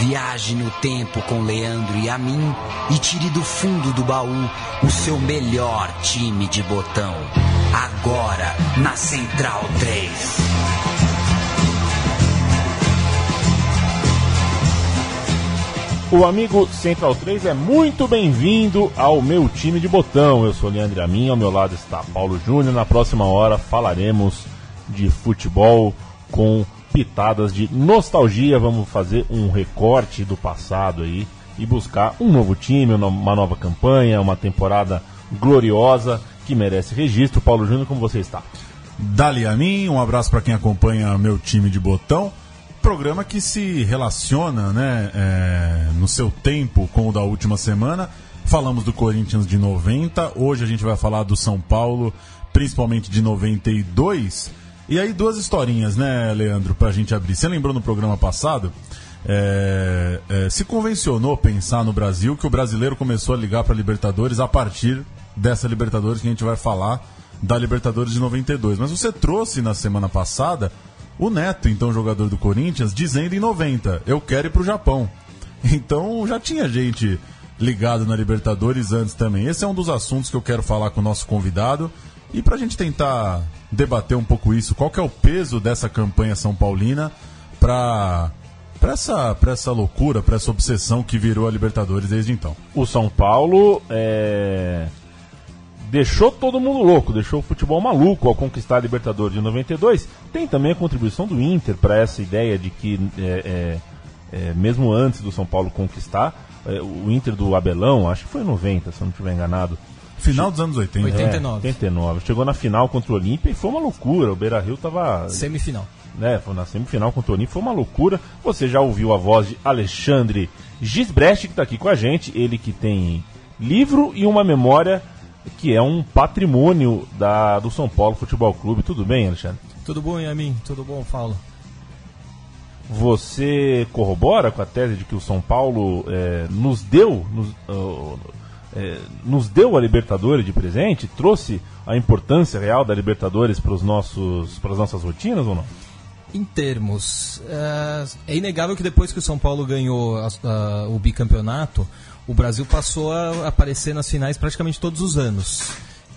Viaje no tempo com Leandro e a mim e tire do fundo do baú o seu melhor time de botão. Agora na Central 3. O amigo Central 3 é muito bem-vindo ao meu time de botão. Eu sou Leandro Amin, ao meu lado está Paulo Júnior. Na próxima hora falaremos de futebol com pitadas de nostalgia. Vamos fazer um recorte do passado aí e buscar um novo time, uma nova campanha, uma temporada gloriosa que merece registro. Paulo Júnior, como você está? Dali a mim, um abraço para quem acompanha meu time de botão programa que se relaciona, né, é, no seu tempo com o da última semana. Falamos do Corinthians de 90, hoje a gente vai falar do São Paulo, principalmente de 92. E aí, duas historinhas, né, Leandro, pra gente abrir. Você lembrou no programa passado? É, é, se convencionou pensar no Brasil que o brasileiro começou a ligar para Libertadores a partir dessa Libertadores que a gente vai falar da Libertadores de 92. Mas você trouxe na semana passada o Neto, então jogador do Corinthians, dizendo em 90: Eu quero ir pro Japão. Então já tinha gente ligado na Libertadores antes também. Esse é um dos assuntos que eu quero falar com o nosso convidado. E para a gente tentar debater um pouco isso, qual que é o peso dessa campanha São Paulina para para essa, essa loucura, para essa obsessão que virou a Libertadores desde então? O São Paulo é deixou todo mundo louco, deixou o futebol maluco ao conquistar a Libertadores de 92. Tem também a contribuição do Inter para essa ideia de que, é, é, é, mesmo antes do São Paulo conquistar, é, o Inter do Abelão, acho que foi em 90, se eu não estiver enganado. Final dos anos 80. 89. 89. Chegou na final contra o Olímpia e foi uma loucura. O Beira Rio estava. Semifinal. Né, foi na semifinal contra o Olímpia, foi uma loucura. Você já ouviu a voz de Alexandre Gisbrecht, que está aqui com a gente. Ele que tem livro e uma memória que é um patrimônio da, do São Paulo Futebol Clube. Tudo bem, Alexandre? Tudo bom, Yamin? Tudo bom, Paulo? Você corrobora com a tese de que o São Paulo é, nos deu nos, uh, é, nos deu a Libertadores de presente? Trouxe a importância real da Libertadores para, os nossos, para as nossas rotinas ou não? Em termos, é, é inegável que depois que o São Paulo ganhou a, a, o bicampeonato, o Brasil passou a aparecer nas finais praticamente todos os anos.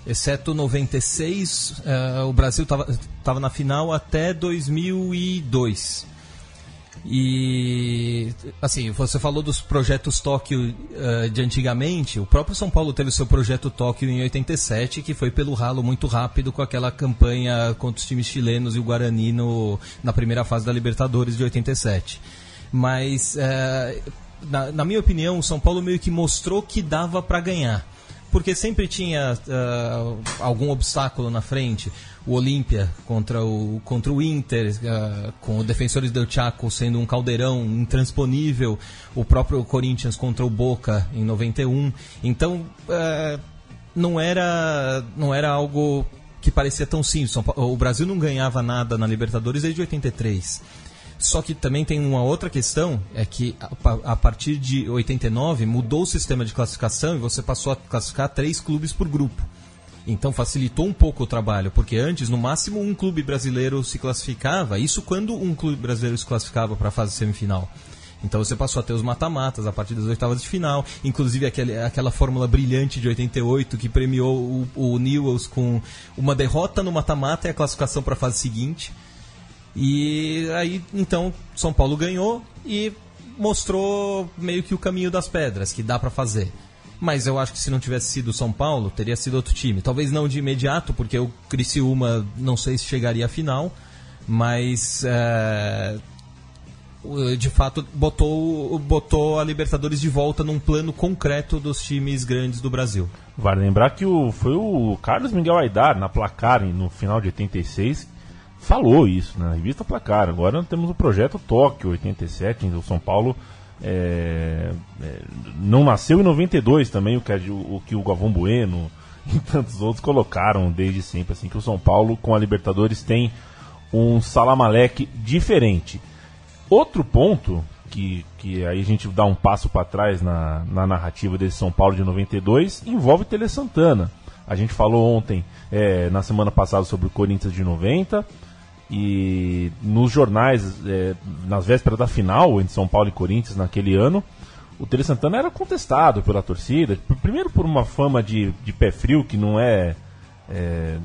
Exceto 96, uh, eh, o Brasil estava na final até 2002. E, assim, você falou dos projetos Tóquio uh, de antigamente. O próprio São Paulo teve seu projeto Tóquio em 87, que foi pelo ralo muito rápido com aquela campanha contra os times chilenos e o Guarani no, na primeira fase da Libertadores de 87. Mas, uh, na, na minha opinião, o São Paulo meio que mostrou que dava para ganhar porque sempre tinha uh, algum obstáculo na frente. O Olímpia contra o, contra o Inter, uh, com o Defensores del Chaco sendo um caldeirão intransponível. O próprio Corinthians contra o Boca em 91. Então, uh, não, era, não era algo que parecia tão simples. O Brasil não ganhava nada na Libertadores desde 83. Só que também tem uma outra questão, é que a, partir de 89 mudou o sistema de classificação e você passou a classificar três clubes por grupo. Então facilitou um pouco o trabalho, porque antes, no máximo, um clube brasileiro se classificava, isso quando um clube brasileiro se classificava para a fase semifinal. Então você passou a ter os mata-matas a partir das oitavas de final, inclusive aquele, aquela fórmula brilhante de 88 que premiou o, o Newells com uma derrota no mata-mata e a classificação para a fase seguinte. E aí, então, São Paulo ganhou e mostrou meio que o caminho das pedras, que dá para fazer. Mas eu acho que se não tivesse sido São Paulo, teria sido outro time. Talvez não de imediato, porque o Criciúma não sei se chegaria à final, mas é, de fato botou, botou a Libertadores de volta num plano concreto dos times grandes do Brasil. Vale lembrar que o, foi o Carlos Miguel Aidar na placar no final de 86 falou isso na revista Placar. Agora temos o projeto Tóquio 87, o São Paulo é, é, não nasceu em 92 também, o que, o, o que o Galvão Bueno e tantos outros colocaram desde sempre, assim, que o São Paulo com a Libertadores tem um salamaleque diferente. Outro ponto que, que aí a gente dá um passo para trás na, na narrativa desse São Paulo de 92 envolve Tele Santana. A gente falou ontem, é, na semana passada, sobre o Corinthians de 90 E nos jornais, é, nas vésperas da final entre São Paulo e Corinthians naquele ano, o Tele Santana era contestado pela torcida. Primeiro por uma fama de, de pé frio que não é, é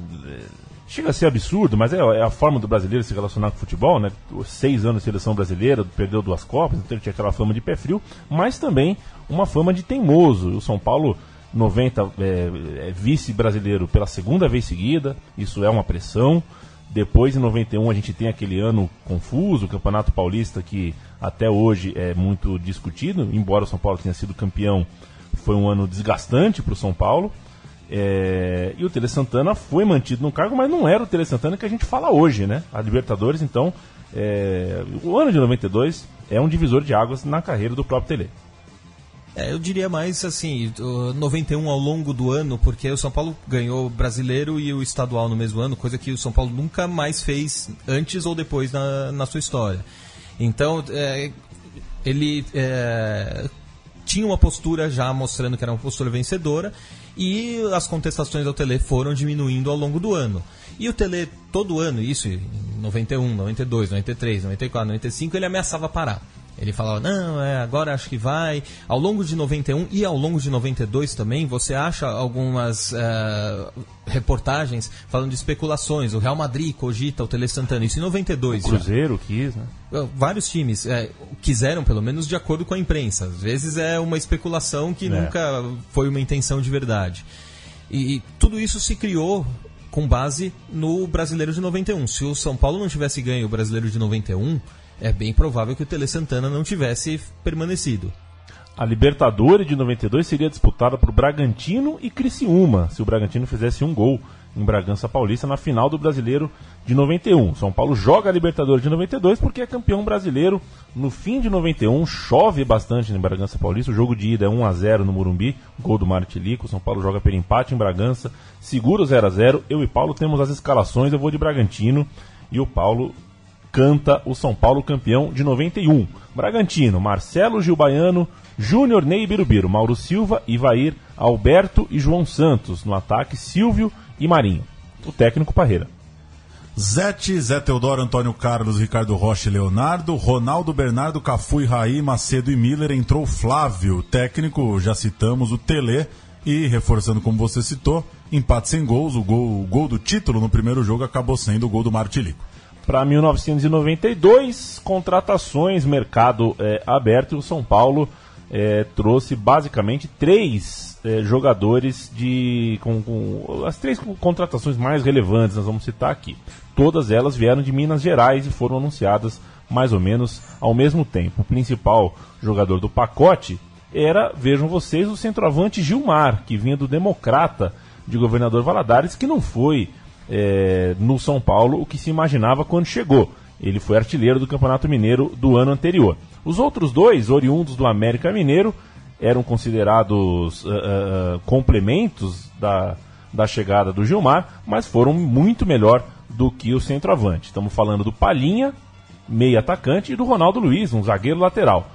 chega a ser absurdo, mas é, é, a forma do brasileiro se relacionar com o futebol, né? Seis anos de seleção brasileira, perdeu duas Copas, então ele tinha aquela fama de pé frio, mas também uma fama de teimoso. O São Paulo 90 é, é vice-brasileiro pela segunda vez seguida, isso é uma pressão. Depois, em 91, a gente tem aquele ano confuso, o Campeonato Paulista, que até hoje é muito discutido, embora o São Paulo tenha sido campeão, foi um ano desgastante para o São Paulo. É, e o Tele Santana foi mantido no cargo, mas não era o Tele Santana que a gente fala hoje, né? A Libertadores, então, é, o ano de 92 é um divisor de águas na carreira do próprio Tele. É, eu diria mais assim, 91 ao longo do ano, porque o São Paulo ganhou o brasileiro e o estadual no mesmo ano, coisa que o São Paulo nunca mais fez antes ou depois na, na sua história. Então, é, ele é, tinha uma postura já mostrando que era uma postura vencedora e as contestações ao Tele foram diminuindo ao longo do ano. E o Tele, todo ano, isso em 91, 92, 93, 94, 95, ele ameaçava parar. Ele falava, não, é, agora acho que vai. Ao longo de 91 e ao longo de 92 também, você acha algumas uh, reportagens falando de especulações. O Real Madrid cogita o Tele Santana, isso em 92. O Cruzeiro já. quis, né? Vários times é, quiseram, pelo menos de acordo com a imprensa. Às vezes é uma especulação que é. nunca foi uma intenção de verdade. E, e tudo isso se criou com base no Brasileiro de 91. Se o São Paulo não tivesse ganho o Brasileiro de 91 é bem provável que o Tele Santana não tivesse permanecido. A Libertadores de 92 seria disputada por Bragantino e Criciúma, se o Bragantino fizesse um gol em Bragança Paulista na final do Brasileiro de 91. São Paulo joga a Libertadores de 92 porque é campeão brasileiro. No fim de 91 chove bastante em Bragança Paulista. O jogo de ida é 1 a 0 no Morumbi, gol do Martilico. São Paulo joga pelo empate em Bragança, segura o 0 a 0. Eu e Paulo temos as escalações. Eu vou de Bragantino e o Paulo canta o São Paulo campeão de 91. Bragantino, Marcelo Gilbaiano, Júnior Ney Birubiru, Mauro Silva, Ivair, Alberto e João Santos. No ataque, Silvio e Marinho. O técnico Parreira. Zete, Zé Teodoro, Antônio Carlos, Ricardo Rocha e Leonardo, Ronaldo, Bernardo, Cafu e Raí, Macedo e Miller, entrou Flávio, técnico, já citamos, o Tele, e reforçando como você citou, empate sem gols, o gol, o gol do título no primeiro jogo acabou sendo o gol do Martilico. Para 1992, contratações, mercado é, aberto o São Paulo é, trouxe basicamente três é, jogadores de com, com, as três contratações mais relevantes, nós vamos citar aqui. Todas elas vieram de Minas Gerais e foram anunciadas mais ou menos ao mesmo tempo. O principal jogador do pacote era, vejam vocês, o centroavante Gilmar, que vinha do Democrata de Governador Valadares, que não foi é, no São Paulo o que se imaginava quando chegou. Ele foi artilheiro do Campeonato Mineiro do ano anterior. Os outros dois, oriundos do América Mineiro, eram considerados uh, uh, complementos da, da chegada do Gilmar, mas foram muito melhor do que o centroavante. Estamos falando do Palhinha, meio atacante, e do Ronaldo Luiz, um zagueiro lateral.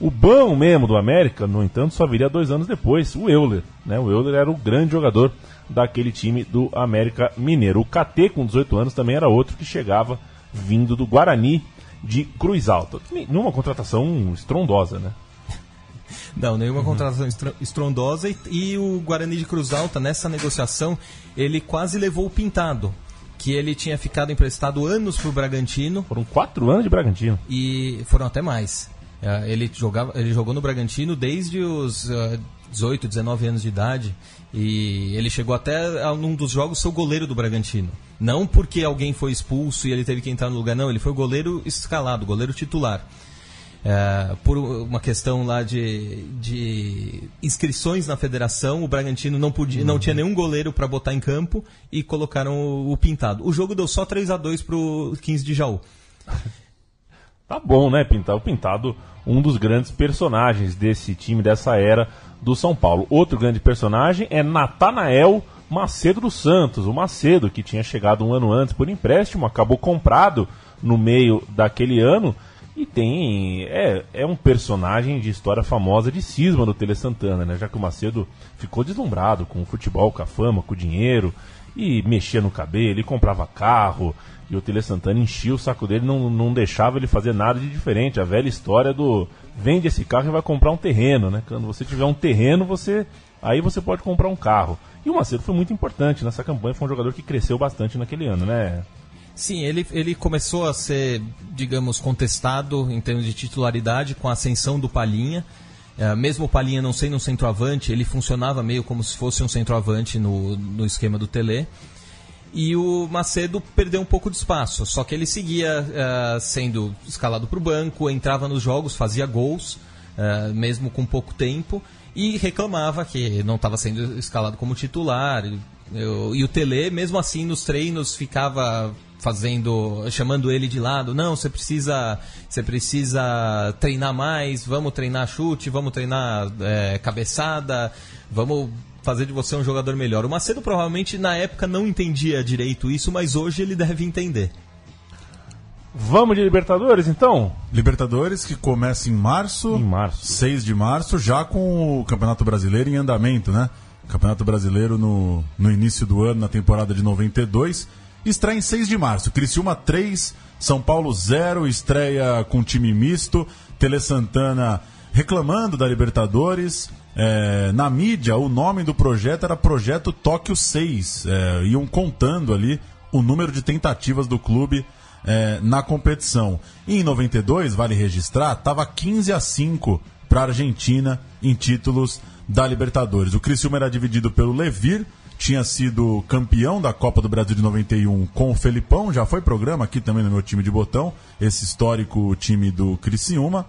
O bom mesmo do América, no entanto, só viria dois anos depois, o Euler. Né? O Euler era o grande jogador daquele time do América Mineiro. O KT, com 18 anos, também era outro que chegava vindo do Guarani de Cruz Alta. Numa contratação estrondosa, né? Não, nenhuma uhum. contratação estrondosa. E, e, o Guarani de Cruz Alta, nessa negociação, ele quase levou o pintado. Que ele tinha ficado emprestado anos para o Bragantino. Foram quatro anos de Bragantino. E foram até mais. É, ele, jogava, ele jogou no Bragantino desde os uh, 18, 19 anos de idade. E ele chegou até a um dos jogos ser o goleiro do Bragantino. Não porque alguém foi expulso e ele teve que entrar no lugar, não. Ele foi o goleiro escalado, goleiro titular. É, por uma questão lá de, de, inscrições na federação, o Bragantino não, podia, não tinha nenhum goleiro para botar em campo e colocaram o, o, Pintado. O jogo deu só 3 a 2 pro 15 de Jaú. Tá bom, né, Pintado? O Pintado, um dos grandes personagens desse time, dessa era do São Paulo. Outro grande personagem é Natanael Macedo dos Santos, o Macedo que tinha chegado um ano antes por empréstimo, acabou comprado no meio daquele ano e tem é, é um personagem de história famosa de cisma do Tele Santana, né? Já que o Macedo ficou deslumbrado com o futebol, com a fama, com o dinheiro e mexia no cabelo, e comprava carro, e o Tele Santana enchia o saco dele, não, não deixava ele fazer nada de diferente. A velha história do vende esse carro e vai comprar um terreno, né? Quando você tiver um terreno, você aí você pode comprar um carro. E o Macedo foi muito importante nessa campanha, foi um jogador que cresceu bastante naquele ano, né? Sim, ele, ele começou a ser, digamos, contestado em termos de titularidade com a ascensão do Palhinha. É, mesmo o Palhinha não sendo um centroavante, ele funcionava meio como se fosse um centroavante no, no esquema do Tele. E o Macedo perdeu um pouco de espaço, só que ele seguia uh, sendo escalado para o banco, entrava nos jogos, fazia gols, uh, mesmo com pouco tempo, e reclamava que não estava sendo escalado como titular. Eu, e o Tele, mesmo assim, nos treinos ficava fazendo, chamando ele de lado, não, você precisa, você precisa treinar mais, vamos treinar chute, vamos treinar é, cabeçada, vamos fazer de você um jogador melhor. O Macedo provavelmente na época não entendia direito isso, mas hoje ele deve entender. Vamos de Libertadores então? Libertadores que começa em março. Em março. 6 de março, já com o Campeonato Brasileiro em andamento, né? Campeonato Brasileiro no, no início do ano, na temporada de 92 estreia em 6 de março. Criciúma 3, São Paulo 0, estreia com time misto. Tele Santana reclamando da Libertadores. É, na mídia, o nome do projeto era Projeto Tóquio 6. É, iam contando ali o número de tentativas do clube é, na competição. E em 92, vale registrar, estava 15 a 5 para a Argentina em títulos da Libertadores. O Criciúma era dividido pelo Levir, tinha sido campeão da Copa do Brasil de 91 com o Felipão, já foi programa aqui também no meu time de botão, esse histórico time do Criciúma.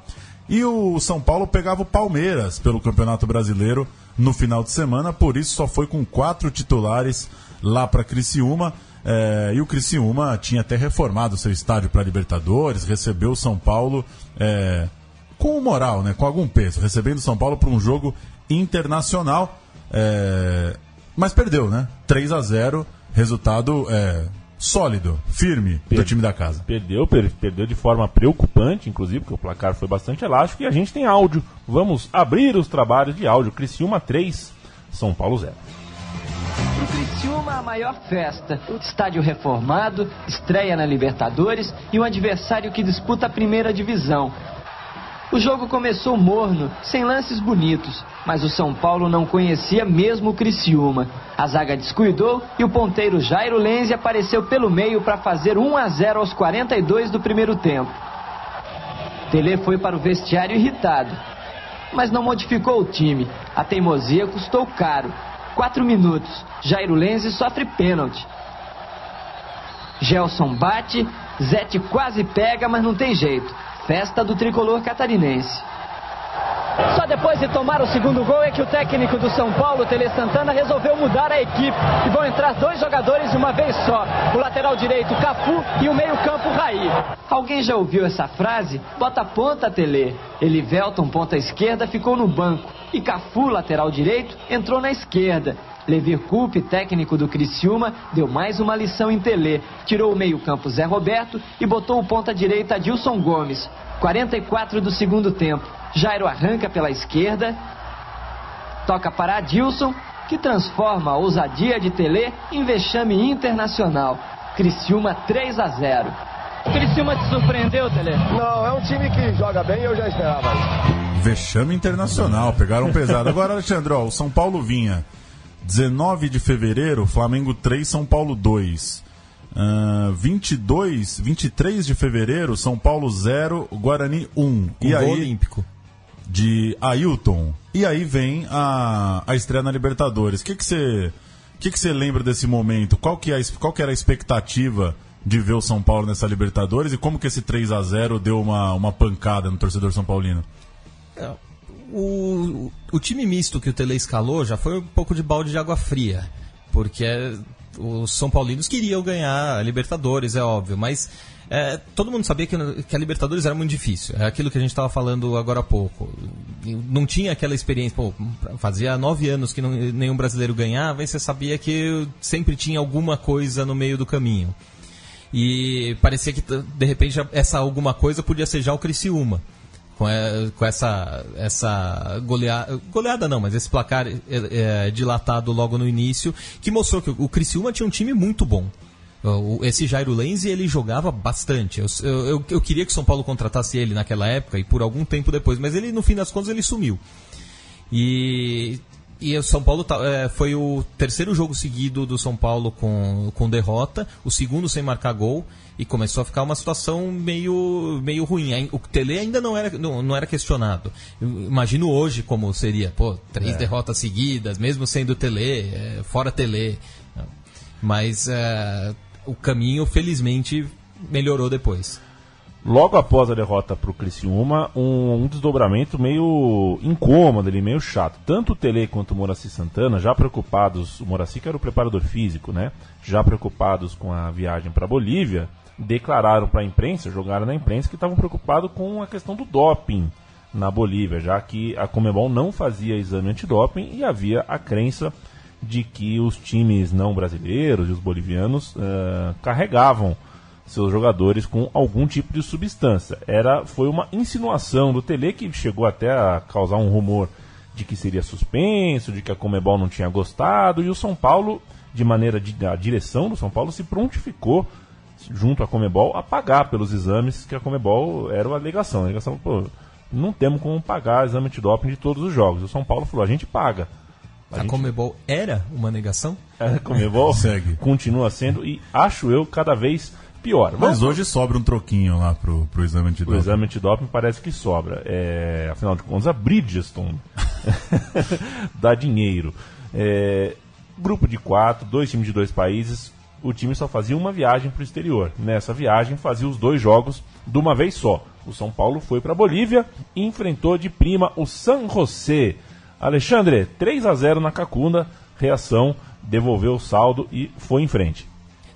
E o São Paulo pegava o Palmeiras pelo Campeonato Brasileiro no final de semana, por isso só foi com quatro titulares lá para Criciúma. É, e o Criciúma tinha até reformado seu estádio para Libertadores, recebeu o São Paulo é, com moral, né, com algum peso, recebendo o São Paulo para um jogo internacional. É, mas perdeu, né? 3 a 0 resultado é, sólido, firme per do time da casa. Perdeu, per perdeu de forma preocupante, inclusive, porque o placar foi bastante elástico e a gente tem áudio. Vamos abrir os trabalhos de áudio. Criciúma 3, São Paulo 0. O Criciúma, a maior festa. Estádio reformado, estreia na Libertadores e um adversário que disputa a primeira divisão. O jogo começou morno, sem lances bonitos, mas o São Paulo não conhecia mesmo o Criciúma. A zaga descuidou e o ponteiro Jairo Lenze apareceu pelo meio para fazer 1 a 0 aos 42 do primeiro tempo. Tele foi para o vestiário irritado, mas não modificou o time. A teimosia custou caro. Quatro minutos, Jairo Lenze sofre pênalti. Gelson bate, Zete quase pega, mas não tem jeito. Festa do tricolor catarinense. Só depois de tomar o segundo gol é que o técnico do São Paulo, Tele Santana, resolveu mudar a equipe. E vão entrar dois jogadores de uma vez só. O lateral direito, Cafu, e o meio-campo, Raí. Alguém já ouviu essa frase? Bota ponta, Tele. Elivelton, ponta esquerda, ficou no banco. E Cafu, lateral direito, entrou na esquerda. Levir Coupe, técnico do Criciúma, deu mais uma lição em Tele. Tirou o meio-campo Zé Roberto e botou o ponta direita Adilson Gomes. 44 do segundo tempo. Jairo arranca pela esquerda, toca para Adilson, que transforma a ousadia de Tele em vexame internacional. Criciúma 3 a 0. O Criciúma te surpreendeu, Tele? Não, é um time que joga bem e eu já esperava isso. Vexame internacional, pegaram pesado. Agora, Alexandre, ó, o São Paulo vinha 19 de fevereiro, Flamengo 3, São Paulo 2. Uh, 22, 23 de fevereiro, São Paulo 0, Guarani 1. Com e aí, olímpico. De Ailton. E aí vem a, a estreia na Libertadores. O que você que que que lembra desse momento? Qual que, é, qual que era a expectativa de ver o São Paulo nessa Libertadores? E como que esse 3 a 0 deu uma, uma pancada no torcedor São Paulino? É, o, o time misto que o Tele escalou já foi um pouco de balde de água fria, porque os São Paulinos queriam ganhar a Libertadores, é óbvio, mas é, todo mundo sabia que, que, a Libertadores era muito difícil. É aquilo que a gente estava falando agora há pouco. Não tinha aquela experiência. Pô, fazia nove anos que não, nenhum brasileiro ganhava e você sabia que sempre tinha alguma coisa no meio do caminho. E parecia que, de repente, essa alguma coisa podia ser já o Criciúma com, é, com essa, essa goleada, goleada não, mas esse placar é, é, dilatado logo no início, que mostrou que o Criciúma tinha um time muito bom. Esse Jairo Lenzi, ele jogava bastante. Eu, eu, eu, queria que São Paulo contratasse ele naquela época e por algum tempo depois, mas ele, no fim das contas, ele sumiu. E e o São Paulo tá, é, foi o terceiro jogo seguido do São Paulo com, com derrota, o segundo sem marcar gol, e começou a ficar uma situação meio, meio ruim. O Tele ainda não era, não, não era questionado. Eu imagino hoje como seria, pô, três é. derrotas seguidas, mesmo sendo Tele, é, fora Tele. Mas é, o caminho, felizmente, melhorou depois logo após a derrota para o Criciúma, um, um, desdobramento meio incômodo ali, meio chato. Tanto o Tele quanto o Moraci Santana, já preocupados, o Moraci que era o preparador físico, né? Já preocupados com a viagem para Bolívia, declararam para a imprensa, jogaram na imprensa que estavam preocupados com a questão do doping na Bolívia, já que a Comebol não fazia exame antidoping e havia a crença de que os times não brasileiros e os bolivianos uh, carregavam seus jogadores com algum tipo de substância. Era foi uma insinuação do Tele que chegou até a causar um rumor de que seria suspenso, de que a Comebol não tinha gostado e o São Paulo, de maneira de a direção do São Paulo se prontificou junto à Comebol a pagar pelos exames que a Comebol era uma alegação. A alegação, pô, não temos como pagar exame antidoping de todos os jogos. O São Paulo falou, a gente paga. A, a gente... Comebol era uma negação? A Comebol Segue. continua sendo e acho eu cada vez pior. Mas hoje sobra um troquinho lá pro, pro exame antidoping. O exame antidoping parece que sobra. É, afinal de contas, a Bridgestone dá dinheiro. É, grupo de quatro, dois times de dois países. O time só fazia uma viagem para o exterior. Nessa viagem fazia os dois jogos de uma vez só. O São Paulo foi para Bolívia e enfrentou de prima o San José. Alexandre, 3 a 0 na Cacunda. Reação, devolveu o saldo e foi em frente.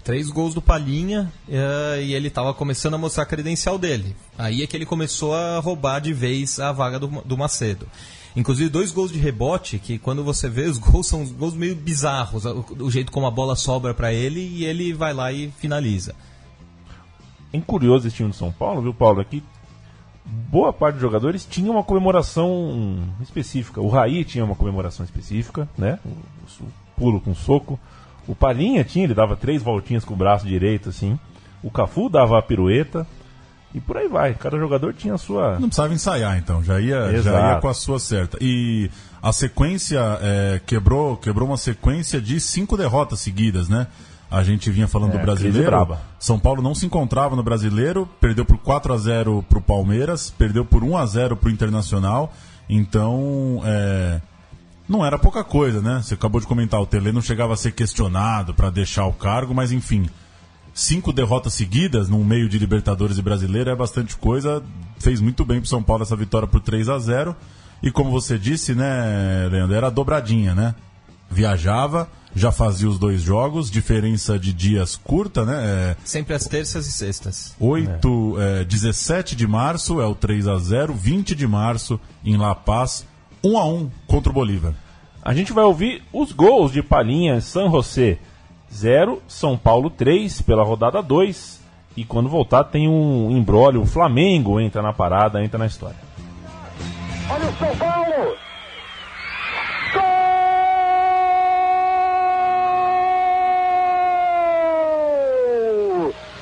Três gols do Palhinha uh, e ele estava começando a mostrar a credencial dele. Aí é que ele começou a roubar de vez a vaga do, do Macedo. Inclusive dois gols de rebote, que quando você vê os gols são gols meio bizarros, o, jeito como a bola sobra para ele e ele vai lá e finaliza. É curioso esse time do São Paulo, viu, Paulo? Aqui boa parte dos jogadores tinha uma comemoração específica. O Raí tinha uma comemoração específica, né? O pulo com soco. O Palinha tinha, ele dava três voltinhas com o braço direito, assim. O Cafu dava a pirueta. E por aí vai. Cada jogador tinha a sua. Não precisava ensaiar, então. Já ia, já ia com a sua certa. E a sequência é, quebrou, quebrou uma sequência de cinco derrotas seguidas, né? A gente vinha falando é, do brasileiro. São Paulo não se encontrava no brasileiro, perdeu por 4 a 0 para o Palmeiras, perdeu por 1 a 0 para o Internacional. Então, é, não era pouca coisa, né? Você acabou de comentar, o Tele não chegava a ser questionado para deixar o cargo, mas enfim, cinco derrotas seguidas num meio de Libertadores e Brasileiro é bastante coisa. Fez muito bem pro São Paulo essa vitória por 3 a 0 E como você disse, né, Leandro, era dobradinha, né? Viajava, já fazia os dois jogos, diferença de dias curta, né? É, Sempre às terças e sextas. 8, é. É, 17 de março é o 3 a 0 20 de março em La Paz 1 a 1 contra o Bolívar. A gente vai ouvir os gols de Palinha San José 0, São Paulo 3 pela rodada 2. E quando voltar tem um embrólio, o Flamengo entra na parada, entra na história. Olha o São Paulo! Gol!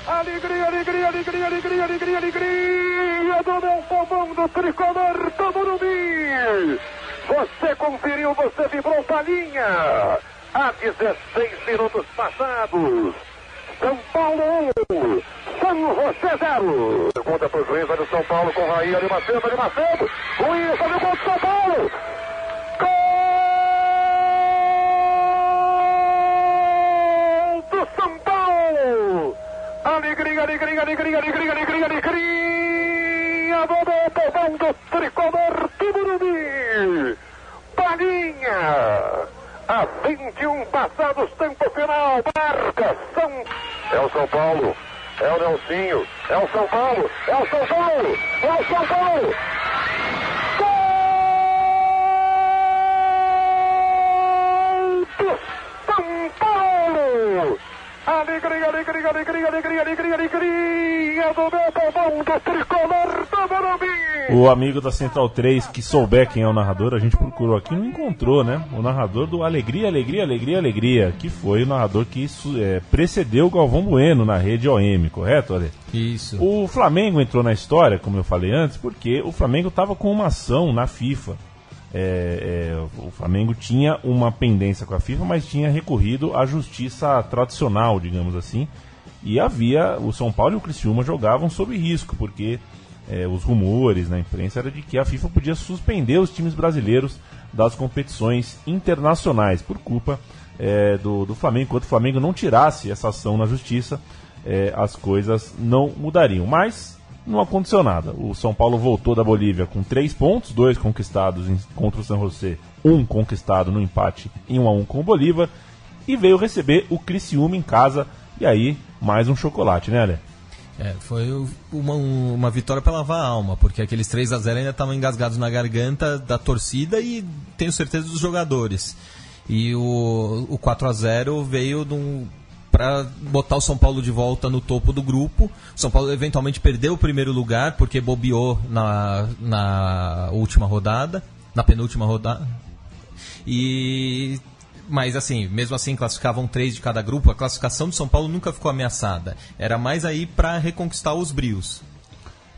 Alegria, alegria, alegria, alegria, alegria, alegria do meu povão do tricolor do Morumbi! Você conferiu, você vibrou palinha. Há 16 minutos passados. São Paulo 1, São José 0. Pergunta para o juiz, olha o São Paulo com Raí, ali Macedo, ali Macedo. Ruiz, olha o gol do São Paulo. Gol do São Paulo. Alegria, alegria, alegria, alegria, alegria, alegria. Do povão do tricolor Palinha. A 21 passados, tempo final. Marca São. É o São Paulo. É o Nelsinho. É o São Paulo. É o São Paulo. É o São Paulo. Alegria, alegria, alegria, alegria, alegria, alegria do meu povão do tricolor do Morumbi. O amigo da Central 3 que souber quem é o narrador, a gente procurou aqui não encontrou, né? O narrador do Alegria, Alegria, Alegria, Alegria, que foi o narrador que é, precedeu o Galvão Bueno na rede OM, correto, Ale? Isso. O Flamengo entrou na história, como eu falei antes, porque o Flamengo estava com uma ação na FIFA. É, é, o Flamengo tinha uma pendência com a FIFA, mas tinha recorrido à justiça tradicional, digamos assim. E havia, o São Paulo e o Criciúma jogavam sob risco, porque é, os rumores na imprensa era de que a FIFA podia suspender os times brasileiros das competições internacionais por culpa é, do, do Flamengo. Enquanto o Flamengo não tirasse essa ação na justiça, é, as coisas não mudariam. Mas não aconteceu nada. O São Paulo voltou da Bolívia com três pontos, dois conquistados contra o San José, um conquistado no empate em 1 a 1 com o Bolívar, e veio receber o Criciúma em casa. E aí, mais um chocolate, né, Ale? É, foi uma, uma vitória para lavar a alma, porque aqueles 3 a 0 ainda estavam engasgados na garganta da torcida e tenho certeza dos jogadores. E o, o 4 a 0 veio de um, para botar o São Paulo de volta no topo do grupo. O São Paulo eventualmente perdeu o primeiro lugar porque bobeou na, na última rodada, na penúltima rodada. E mas assim, mesmo assim classificavam três de cada grupo, a classificação do São Paulo nunca ficou ameaçada. Era mais aí para reconquistar os brios.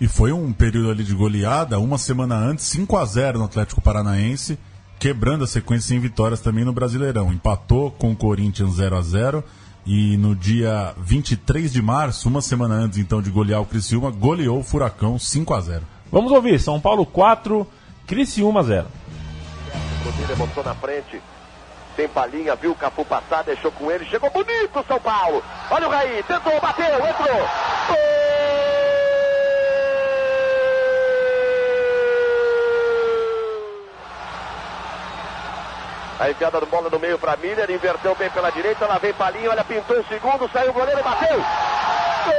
E foi um período ali de goleada, uma semana antes, 5 a 0 no Atlético Paranaense, quebrando a sequência em vitórias também no Brasileirão. Empatou com o Corinthians 0 a 0 e no dia 23 de março, uma semana antes então de golear o Criciúma, goleou o Furacão 5 a 0. Vamos ouvir, São Paulo 4, Criciúma 0. Rodilha botou na frente, tem palhinha, viu o Cafu passar, deixou com ele, chegou bonito São Paulo. Olha o Raí, tentou, bateu, entrou. A enfiada do bola no meio para Miller, inverteu bem pela direita, lá vem Palinho, olha, pintou o segundo, saiu o goleiro, bateu. Gol!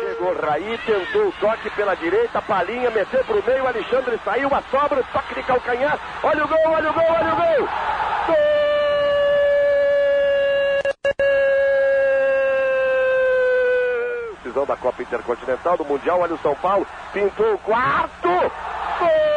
Chegou Raí, tentou o toque pela direita, Palinha meteu pro meio, Alexandre saiu, a sobra, toque de calcanhar. Olha o gol, olha o gol, olha o gol. Decisão da Copa Intercontinental, do Mundial. Olha o São Paulo, pintou o quarto. Gol!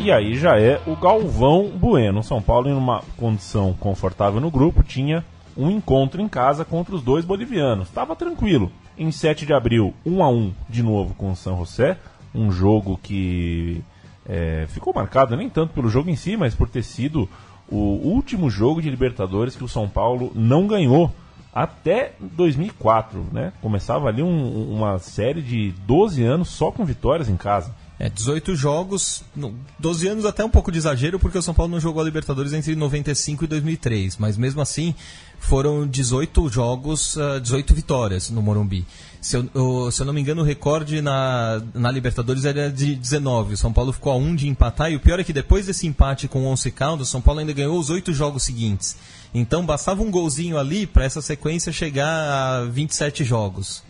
E aí já é o Galvão Bueno. São Paulo, em uma condição confortável no grupo, tinha um encontro em casa contra os dois bolivianos. Estava tranquilo. Em 7 de abril, 1 a 1 de novo com o São José. Um jogo que é, ficou marcado nem tanto pelo jogo em si, mas por ter sido o último jogo de Libertadores que o São Paulo não ganhou até 2004, né? Começava ali um, uma série de 12 anos só com vitórias em casa. É, 18 jogos, 12 anos até um pouco de exagero, porque o São Paulo não jogou a Libertadores entre 95 e 2003, mas mesmo assim foram 18 jogos, 18 vitórias no Morumbi. Se eu, se eu não me engano, o recorde na, na Libertadores era de 19. O São Paulo ficou a 1 de empatar. E o pior é que depois desse empate com o Once Caldas, o São Paulo ainda ganhou os oito jogos seguintes. Então bastava um golzinho ali para essa sequência chegar a 27 jogos.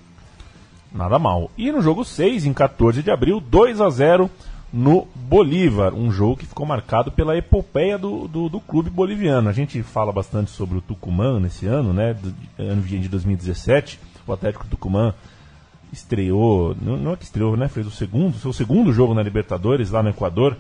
Nada mal. E no jogo 6, em 14 de abril, 2 a 0 no Bolívar. Um jogo que ficou marcado pela epopeia do, do, do clube boliviano. A gente fala bastante sobre o Tucumã nesse ano, né? Do, ano de 2017 o Atlético Tucumã estreou, não, não é que estreou, né? Fez o segundo, seu segundo jogo na Libertadores lá no Equador.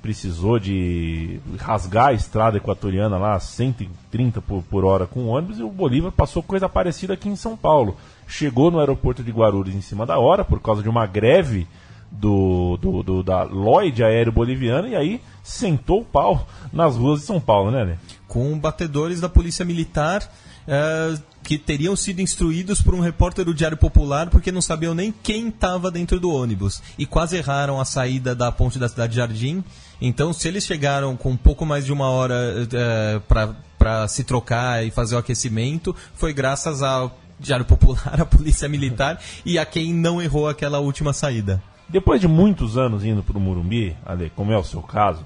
Precisou de rasgar a estrada equatoriana lá a 130 por, por hora com o ônibus e o Bolívar passou coisa parecida aqui em São Paulo. Chegou no aeroporto de Guarulhos em cima da hora por causa de uma greve do, do, do, da Lloyd Aéreo Boliviano e aí sentou o pau nas ruas de São Paulo, né, né? Com batedores da Polícia Militar uh, que teriam sido instruídos por um repórter do Diário Popular porque não sabiam nem quem estava dentro do ônibus e quase erraram a saída da ponte da Cidade Jardim. Então, se eles chegaram com um pouco mais de uma hora uh, para se trocar e fazer o aquecimento, foi graças ao Diário Popular, à Polícia Militar e a quem não errou aquela última saída. Depois de muitos anos indo para o Murumbi, Ale, como é o seu caso,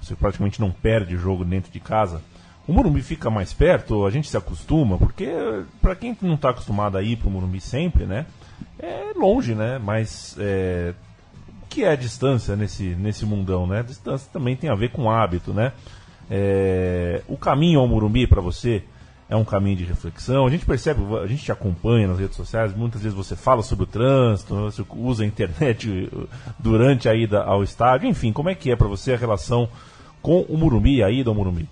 você praticamente não perde jogo dentro de casa. O Morumbi fica mais perto, a gente se acostuma, porque para quem não está acostumado a ir para o Morumbi sempre, né? É longe, né? Mas é, que é a distância nesse, nesse mundão, né? A distância também tem a ver com hábito, né? É, o caminho ao Morumbi para você é um caminho de reflexão. A gente percebe, a gente te acompanha nas redes sociais, muitas vezes você fala sobre o trânsito, você usa a internet durante a ida ao estádio, enfim, como é que é para você a relação com o Morumbi, a ida ao Morumbi?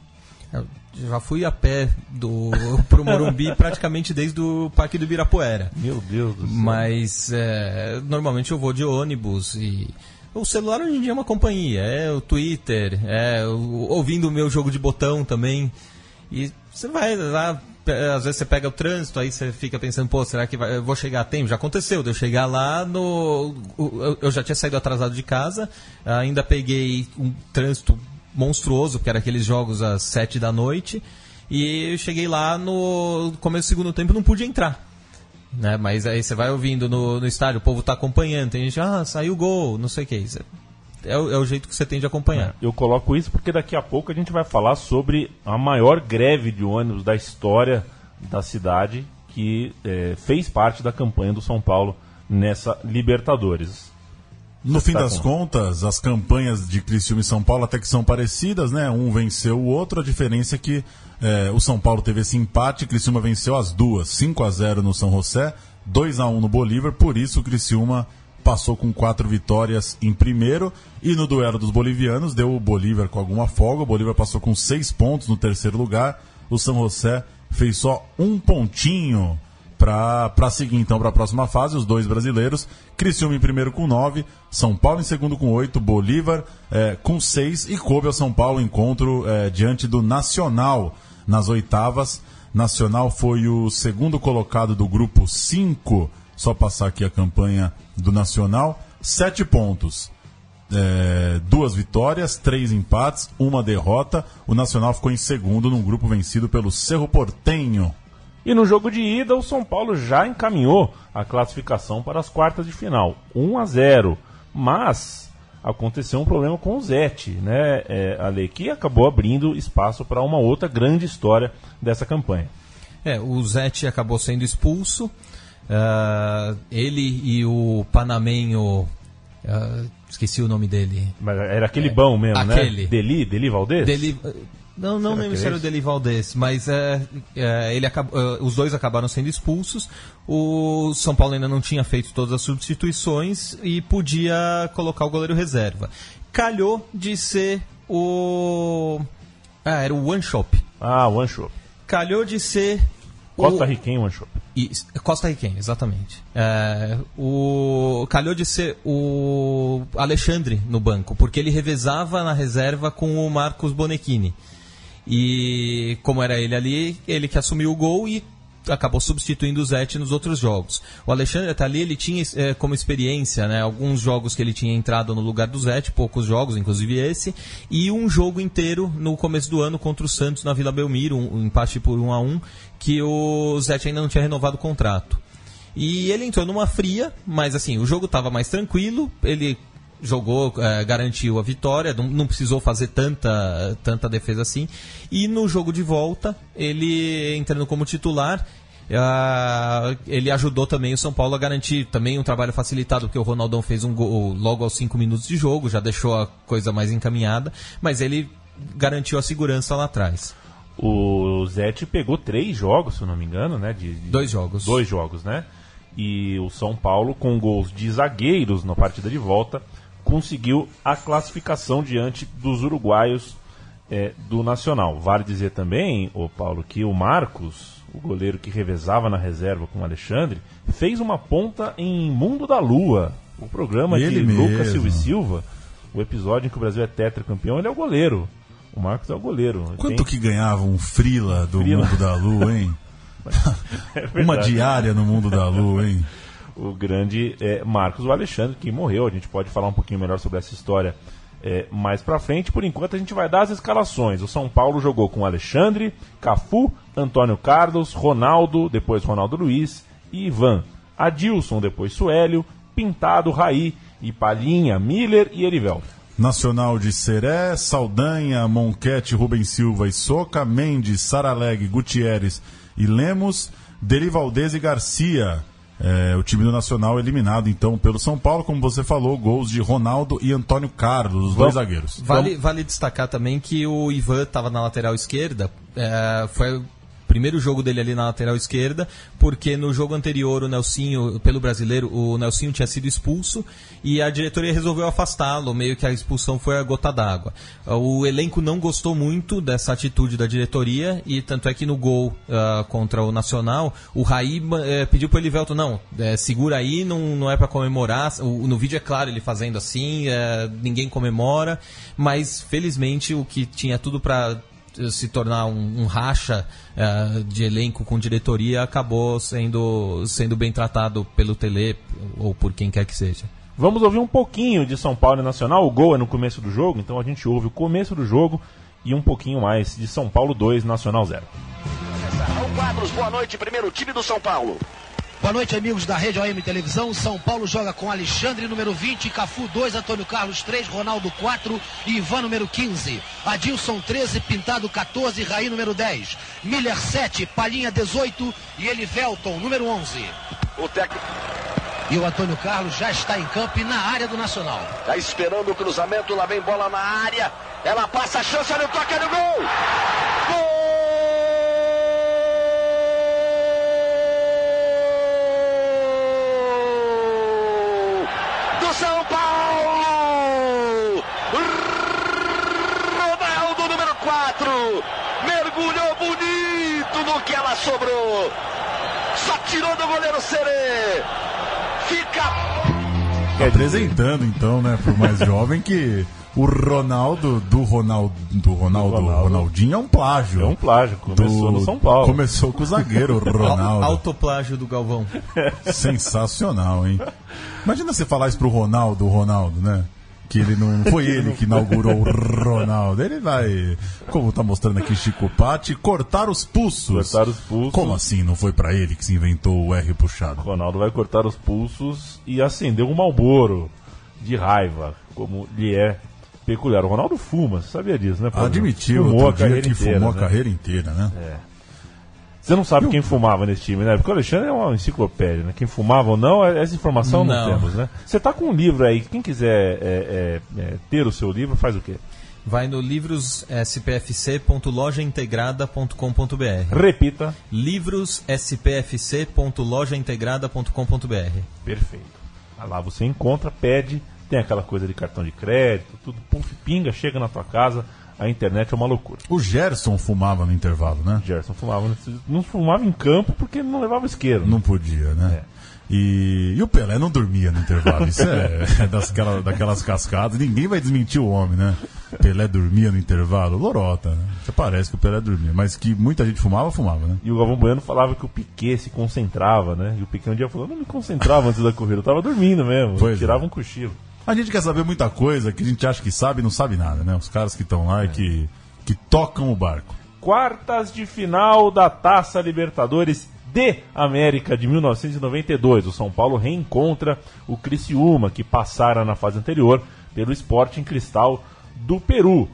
Eu já fui a pé do pro Morumbi praticamente desde o Parque do Ibirapuera. Meu Deus do céu. Mas é, normalmente eu vou de ônibus e o celular hoje em dia é uma companhia, é o Twitter, é o, ouvindo o meu jogo de botão também. E você vai lá, às vezes você pega o trânsito, aí você fica pensando, pô, será que vai, eu vou chegar a tempo? Já aconteceu, de eu chegar lá no. Eu já tinha saído atrasado de casa, ainda peguei um trânsito monstruoso, porque era aqueles jogos às sete da noite, e eu cheguei lá no começo do segundo tempo não pude entrar. Né? Mas aí você vai ouvindo no, no estádio, o povo está acompanhando, tem gente, ah, saiu gol, não sei o que. Isso é, o, é o jeito que você tem de acompanhar. Eu coloco isso porque daqui a pouco a gente vai falar sobre a maior greve de ônibus da história da cidade, que é, fez parte da campanha do São Paulo nessa Libertadores. No fim das contas, as campanhas de Criciúma e São Paulo até que são parecidas, né? Um venceu o outro, a diferença é que é, o São Paulo teve esse empate, Criciúma venceu as duas, 5 a 0 no São José, 2 a 1 no Bolívar, por isso o Criciúma passou com quatro vitórias em primeiro e no duelo dos bolivianos deu o Bolívar com alguma folga, o Bolívar passou com seis pontos no terceiro lugar, o São José fez só um pontinho para seguir então para a próxima fase, os dois brasileiros. Criciúma em primeiro com 9, São Paulo em segundo com 8, Bolívar é, com 6 e coube ao São Paulo encontro é, diante do Nacional nas oitavas. Nacional foi o segundo colocado do grupo 5, só passar aqui a campanha do Nacional, 7 pontos. É, duas vitórias, três empates, uma derrota. O Nacional ficou em segundo num grupo vencido pelo Cerro Portenho. E no jogo de ida, o São Paulo já encaminhou a classificação para as quartas de final, 1 a 0. Mas aconteceu um problema com o Zete, né, é, Ale, que acabou abrindo espaço para uma outra grande história dessa campanha. É, o Zete acabou sendo expulso. Uh, ele e o panamenho. Uh, esqueci o nome dele. Mas era aquele é, bom mesmo, aquele. né? Deli, Deli Valdez? Deli, não, não lembro se era o Delival desse, mas é, é ele acabou, uh, os dois acabaram sendo expulsos. O São Paulo ainda não tinha feito todas as substituições e podia colocar o goleiro reserva. Calhou de ser o. Ah, era o One Shop. Ah, One Shop. Calhou de ser. Costa Riquem One Shop. Costa Riquem, exatamente. É, o calhou de ser o Alexandre no banco, porque ele revezava na reserva com o Marcos Bonechini. E como era ele ali, ele que assumiu o gol e acabou substituindo o Zete nos outros jogos. O Alexandre até ali ele tinha é, como experiência né, alguns jogos que ele tinha entrado no lugar do Zete, poucos jogos, inclusive esse, e um jogo inteiro no começo do ano contra o Santos na Vila Belmiro, um, um empate por 1 a 1 que o Zete ainda não tinha renovado o contrato. E ele entrou numa fria, mas assim, o jogo estava mais tranquilo, ele jogou, é, garantiu a vitória, não, não, precisou fazer tanta, tanta defesa assim. E no jogo de volta, ele entrando como titular, Uh, ele ajudou também o São Paulo a garantir também um trabalho facilitado, porque o Ronaldão fez um gol logo aos 5 minutos de jogo, já deixou a coisa mais encaminhada, mas ele garantiu a segurança lá atrás. O Zete pegou três jogos, se eu não me engano, né? De, de, dois jogos. Dois jogos, né? E o São Paulo, com gols de zagueiros na partida de volta, conseguiu a classificação diante dos uruguaios é, do Nacional. Vale dizer também, o Paulo, que o Marcos, o goleiro que revezava na reserva com o Alexandre, fez uma ponta em Mundo da Lua, o programa ele de mesmo. Lucas Silva e Silva, o episódio em que o Brasil é tetracampeão, ele é o goleiro. O Marcos é o goleiro. Quanto Tem... que ganhava um frila do frila. Mundo da Lua, hein? é uma diária no Mundo da Lua, hein? O grande é, Marcos Alexandre, que morreu. A gente pode falar um pouquinho melhor sobre essa história é, mais pra frente. Por enquanto, a gente vai dar as escalações. O São Paulo jogou com Alexandre, Cafu, Antônio Carlos, Ronaldo, depois Ronaldo Luiz e Ivan. Adilson, depois Suélio, Pintado, Raí e Palhinha, Miller e Erivel. Nacional de Seré, Saldanha, Monquete, Rubem Silva e Soca, Mendes, Saraleg, Gutierrez e Lemos, Derivaldez e Garcia. É, o time do Nacional eliminado, então, pelo São Paulo, como você falou, gols de Ronaldo e Antônio Carlos, os dois zagueiros. Vale, vale destacar também que o Ivan estava na lateral esquerda, é, foi primeiro jogo dele ali na lateral esquerda, porque no jogo anterior o Nelsinho, pelo brasileiro, o Nelsinho tinha sido expulso e a diretoria resolveu afastá-lo, meio que a expulsão foi a gota d'água. O elenco não gostou muito dessa atitude da diretoria e tanto é que no gol uh, contra o Nacional, o Raí uh, pediu o Elivelto, não, uh, segura aí, não, não é para comemorar. O, no vídeo é claro ele fazendo assim, eh, ninguém comemora, mas felizmente o que tinha tudo para se tornar um, um racha uh, de elenco com diretoria acabou sendo, sendo bem tratado pelo Tele ou por quem quer que seja. Vamos ouvir um pouquinho de São Paulo e Nacional. O gol é no começo do jogo, então a gente ouve o começo do jogo e um pouquinho mais de São Paulo 2, Nacional 0. Quadros, boa noite, primeiro time do São Paulo. Boa noite, amigos da Rede OM Televisão. São Paulo joga com Alexandre, número 20, Cafu 2, Antônio Carlos 3, Ronaldo 4 e Ivan, número 15. Adilson 13, Pintado 14, Raí, número 10. Miller 7, Palhinha 18 e Elivelton, número 11. O técnico. E o Antônio Carlos já está em campo e na área do Nacional. Está esperando o cruzamento, lá vem bola na área. Ela passa a chance, olha o toque no gol! Gol! 4, mergulhou bonito no que ela sobrou. Só tirou do goleiro Serê. Fica. Apresentando, então, né, pro mais jovem que o Ronaldo do Ronaldo, do Ronaldo, Ronaldo, Ronaldinho é um plágio. É um plágio, começou do, no São Paulo. Começou com o zagueiro Ronaldo. Autoplágio do Galvão. Sensacional, hein? Imagina você falar isso pro Ronaldo, o Ronaldo, né? Que ele não foi ele que inaugurou o Ronaldo. Ele vai, como tá mostrando aqui Chico Patti, cortar os pulsos. Cortar os pulsos. Como assim? Não foi para ele que se inventou o R puxado? Ronaldo vai cortar os pulsos e acender um malboro de raiva, como lhe é peculiar. O Ronaldo fuma, você sabia disso, né? Admitiu fumou a carreira que inteira, fumou né? a carreira inteira, né? É. Você não sabe quem fumava nesse time, né? Porque o Alexandre é uma enciclopédia, né? Quem fumava ou não, é, essa informação não, não temos, né? Você tá com um livro aí, quem quiser é, é, é, ter o seu livro, faz o quê? Vai no livrospfc.lojaintegrada.com.br. Repita. livrospfc.lojaintegrada.com.br. Perfeito. Lá você encontra, pede, tem aquela coisa de cartão de crédito, tudo, puf, pinga, chega na tua casa, a internet é uma loucura. O Gerson fumava no intervalo, né? Gerson fumava, não fumava em campo porque não levava isqueiro. Não podia, né? É. E, e, o Pelé não dormia no intervalo. Isso é, é das, daquelas cascadas. Ninguém vai desmentir o homem, né? Pelé dormia no intervalo. Lorota, né? Você parece que o Pelé dormia. Mas que muita gente fumava, fumava, né? E o Galvão Bueno falava que o Piquet se concentrava, né? E o Piquet um dia falou: não me concentrava antes da corrida, eu tava dormindo mesmo. Pois é. tirava é. um cochilo. A gente quer saber muita coisa que a gente acha que sabe e não sabe nada, né? Os caras que estão lá é. e que, que tocam o barco. Quartas de final da Taça Libertadores de América de 1992. O São Paulo reencontra o Criciúma, que passara na fase anterior pelo Sporting Cristal do Peru.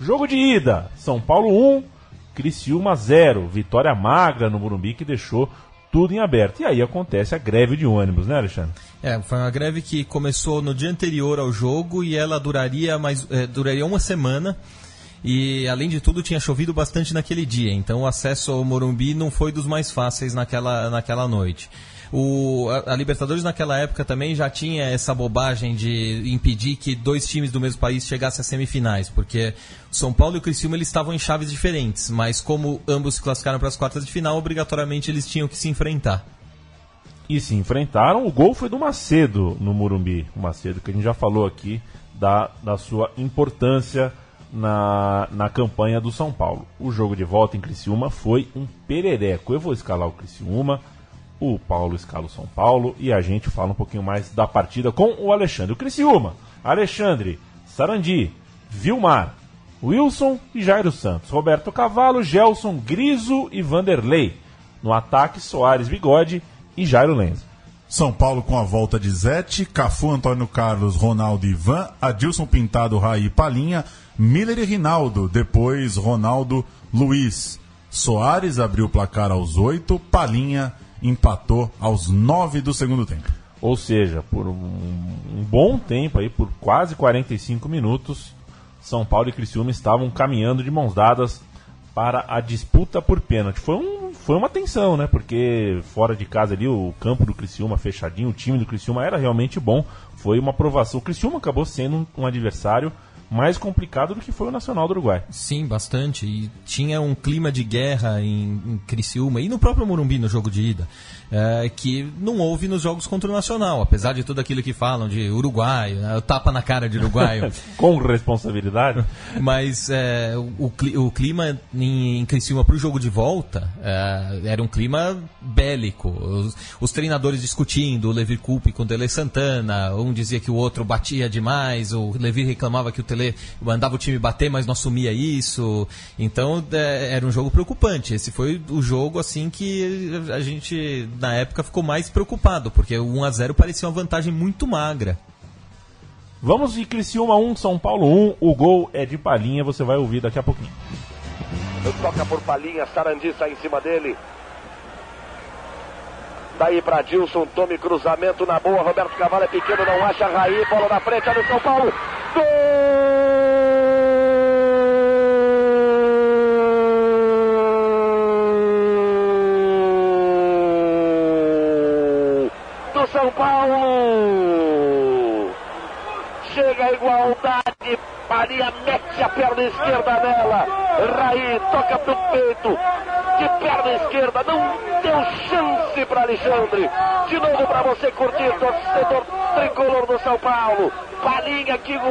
Jogo de ida: São Paulo 1, Criciúma 0. Vitória magra no Morumbi que deixou tudo em aberto. E aí acontece a greve de ônibus, né, Alexandre? É, foi uma greve que começou no dia anterior ao jogo e ela duraria mais é, duraria uma semana. E além de tudo tinha chovido bastante naquele dia, então o acesso ao Morumbi não foi dos mais fáceis naquela, naquela noite. O, a, a, Libertadores naquela época também já tinha essa bobagem de impedir que dois times do mesmo país chegassem às semifinais, porque São Paulo e o Criciúma eles estavam em chaves diferentes, mas como ambos se classificaram para as quartas de final, obrigatoriamente eles tinham que se enfrentar. E se enfrentaram, o gol foi do Macedo no Morumbi. O Macedo que a gente já falou aqui da, da sua importância na, na campanha do São Paulo. O jogo de volta em Criciúma foi um perereco. Eu vou escalar o Criciúma, o Paulo escala o São Paulo e a gente fala um pouquinho mais da partida com o Alexandre. O Criciúma, Alexandre, Sarandi, Vilmar, Wilson e Jairo Santos, Roberto Cavalo, Gelson, Griso e Vanderlei. No ataque, Soares, Bigode e Jairo Lenz. São Paulo com a volta de Zete, Cafu, Antônio Carlos, Ronaldo Ivan, Adilson Pintado, Raí Palinha, Miller e Rinaldo, depois Ronaldo Luiz. Soares abriu o placar aos oito, Palinha empatou aos 9 do segundo tempo. Ou seja, por um, um bom tempo aí, por quase 45 minutos, São Paulo e Criciúma estavam caminhando de mãos dadas para a disputa por pênalti. Foi, um, foi uma tensão, né? Porque fora de casa ali, o campo do Criciúma fechadinho, o time do Criciúma era realmente bom. Foi uma aprovação. O Criciúma acabou sendo um, um adversário mais complicado do que foi o Nacional do Uruguai. Sim, bastante. E tinha um clima de guerra em, em Criciúma e no próprio Morumbi no jogo de ida é, que não houve nos jogos contra o Nacional, apesar de tudo aquilo que falam de uruguaio, né, tapa na cara de uruguaio. Com responsabilidade. Mas é, o, o, clima em, em Criciúma para o jogo de volta é, era um clima bélico. Os, os treinadores discutindo, o Levi Coupe com o Tele Santana, um dizia que o outro batia demais, o Levi reclamava que o Tele mandava o time bater, mas não assumia isso. Então é, era um jogo preocupante. Esse foi o jogo assim que a gente na época ficou mais preocupado, porque o 1 a 0 parecia uma vantagem muito magra. Vamos de Criciúma 1, São Paulo 1. O gol é de Palinha, você vai ouvir daqui a pouquinho. Toca por Palinha, Sarandi está em cima dele. Daí para Dilson, tome cruzamento na boa. Roberto Cavalo é pequeno, não acha Raí. Bola na frente, olha o São Paulo. Gol! São Paulo. Chega a igualdade. Maria mete a perna esquerda nela. Raí toca pro peito. De perna esquerda. Não deu chance para Alexandre. De novo para você curtir, torcedor tricolor do São Paulo. Palinha que gol.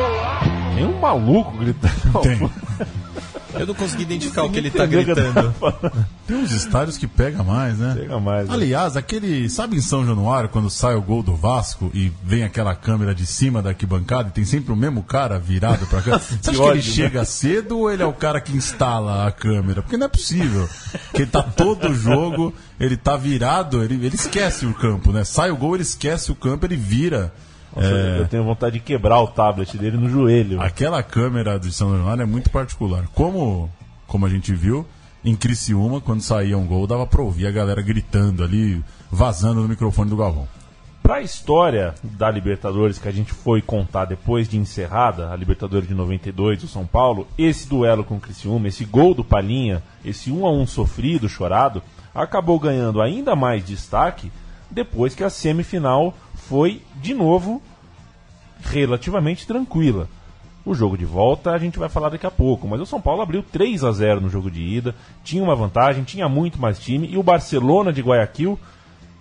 Tem um maluco gritando. Tem. Eu não consegui identificar o que ele tá gritando. Tem uns estádios que pega mais, né? Pega mais. né? Aliás, aquele. Sabe em São Januário, quando sai o gol do Vasco e vem aquela câmera de cima da arquibancada e tem sempre o mesmo cara virado pra cá? Você acha que ele ódio, né? chega cedo ou ele é o cara que instala a câmera? Porque não é possível. Porque ele tá todo o jogo, ele tá virado, ele, ele esquece o campo, né? Sai o gol, ele esquece o campo, ele vira. Nossa, É. Eu tenho vontade de quebrar o tablet dele no joelho. Aquela câmera de São Januário é muito particular. Como, como a gente viu, em Criciúma, quando saía um gol, dava pra ouvir a galera gritando ali, vazando no microfone do Galvão. Para a história da Libertadores que a gente foi contar depois de encerrada, a Libertadores de 92 do São Paulo, esse duelo com o Criciúma, esse gol do Palinha, esse 1 a 1 sofrido, chorado, acabou ganhando ainda mais destaque depois que a semifinal foi de novo relativamente tranquila. O jogo de volta a gente vai falar daqui a pouco, mas o São Paulo abriu 3 a 0 no jogo de ida, tinha uma vantagem, tinha muito mais time e o Barcelona de Guayaquil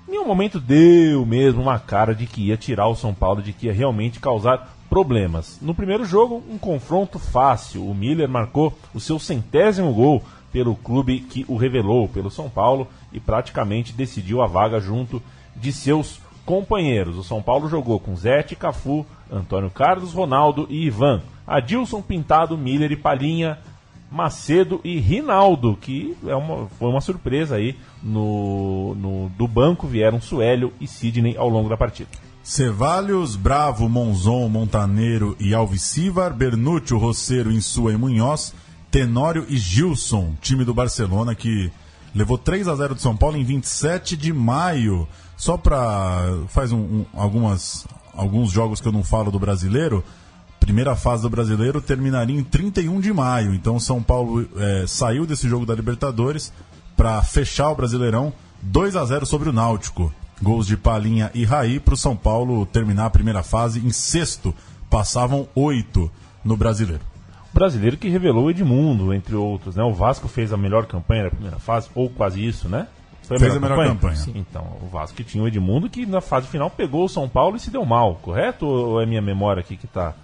em um momento deu mesmo uma cara de que ia tirar o São Paulo, de que ia realmente causar problemas. No primeiro jogo, um confronto fácil. O Miller marcou o seu centésimo gol pelo clube que o revelou, pelo São Paulo, e praticamente decidiu a vaga junto de seus companheiros. O São Paulo jogou com Zete, Cafu, Antônio Carlos, Ronaldo e Ivan. Adilson, Pintado, Miller e Palhinha, Macedo e Rinaldo, que é uma, foi uma surpresa aí. No, no- do banco vieram Suélio e Sidney ao longo da partida. Cevalhos, Bravo, Monzon, Montaneiro e Alvicivar, Bernúcio, Roceiro, Insua e Munhoz, Tenório e Gilson, time do Barcelona que levou 3 a 0 do São Paulo em 27 de maio. Só para faz um- um- algumas alguns jogos que eu não falo do brasileiro. Primeira fase do brasileiro terminaria em 31 de maio. Então São Paulo eh, saiu desse jogo da Libertadores para fechar o Brasileirão 2 a 0 sobre o Náutico. Gols de Palinha e Raí para o São Paulo terminar a primeira fase em sexto. Passavam oito no Brasileiro. Brasileiro que revelou Edmundo, entre outros. Né? O Vasco fez a melhor campanha da primeira fase, ou quase isso, né? Foi Fez a melhor campanha. Sim. Então, o Vasco que tinha o Edmundo, que na fase final pegou o São Paulo e se deu mal, correto? Ou é minha memória aqui que tá?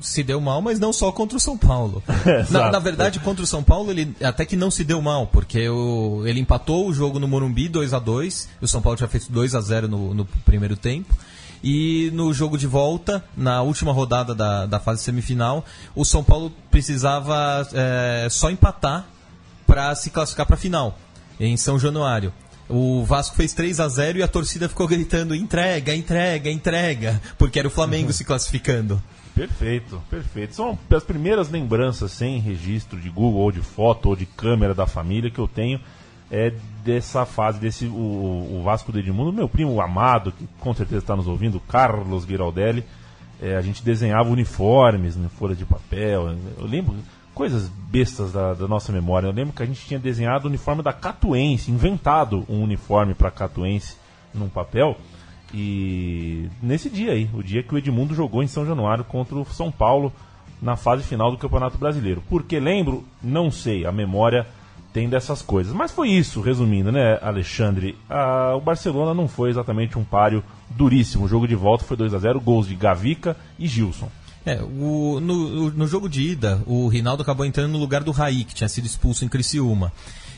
Se deu mal, mas não só contra o São Paulo. Exato. na, na verdade, contra o São Paulo, ele até que não se deu mal, porque o, ele empatou o jogo no Morumbi 2 a 2 O São Paulo tinha feito 2 a 0 no, no primeiro tempo. E no jogo de volta, na última rodada da, da fase semifinal, o São Paulo precisava é, só empatar para se classificar para a final, em São Januário. O Vasco fez 3 a 0 e a torcida ficou gritando entrega, entrega, entrega, porque era o Flamengo se classificando. Perfeito, perfeito. São as primeiras lembranças sem registro de Google ou de foto ou de câmera da família que eu tenho é dessa fase, desse o, o Vasco do Edmundo, meu primo amado, que com certeza está nos ouvindo, Carlos Giraldelli, é, a gente desenhava uniformes em folha de papel. Eu lembro coisas bestas da, da, nossa memória. Eu lembro que a gente tinha desenhado o uniforme da Catuense, inventado um uniforme para Catuense num papel. E nesse dia aí, o dia que o Edmundo jogou em São Januário contra o São Paulo na fase final do Campeonato Brasileiro. Porque lembro, não sei, a memória tem dessas coisas. Mas foi isso, resumindo, né, Alexandre? Ah, o Barcelona não foi exatamente um páreo duríssimo. O jogo de volta foi 2 a 0 gols de Gavica e Gilson. É, o, no, no jogo de ida, o Rinaldo acabou entrando no lugar do Raí, que tinha sido expulso em Criciúma.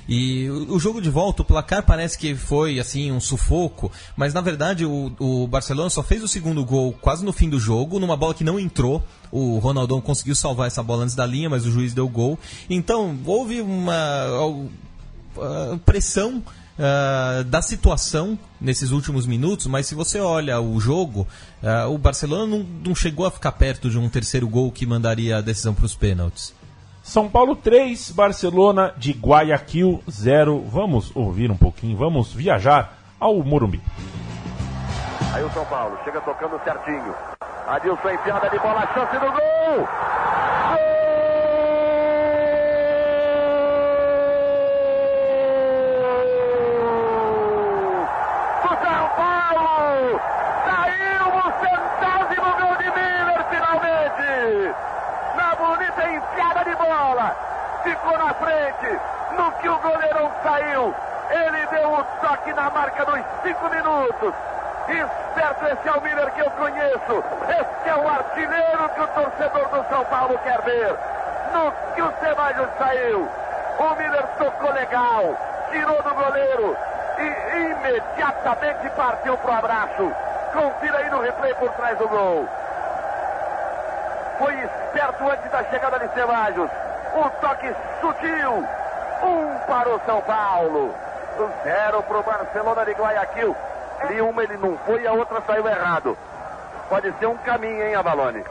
E o, jogo de volta, o placar parece que foi assim um sufoco, mas na verdade o, o, Barcelona só fez o segundo gol quase no fim do jogo, numa bola que não entrou. O Ronaldão conseguiu salvar essa bola antes da linha, mas o juiz deu gol. Então houve uma uh, pressão uh, da situação nesses últimos minutos, mas se você olha o jogo, uh, o Barcelona não, não, chegou a ficar perto de um terceiro gol que mandaria a decisão para os pênaltis. São Paulo 3, Barcelona de Guayaquil 0. Vamos ouvir um pouquinho, vamos viajar ao Morumbi. Aí o São Paulo chega tocando certinho. Adilson enfiada de bola, chance do gol! Gol! ficou na frente. No que o goleirão saiu, ele toque na marca dos cinco minutos. Esperto esse é o Miller que eu conheço. Esse é o artilheiro que o torcedor do São Paulo quer ver. No que o Ceballos saiu, o Miller tocou legal, tirou do goleiro e imediatamente partiu para o abraço. Confira aí no replay por trás do gol. Foi esperto antes da chegada de Ceballos. Um toque sutil. Um para o São Paulo. Zero para o Barcelona de Guayaquil. E uma ele não foi e a outra saiu errado. Pode ser um caminho, hein, Avalone?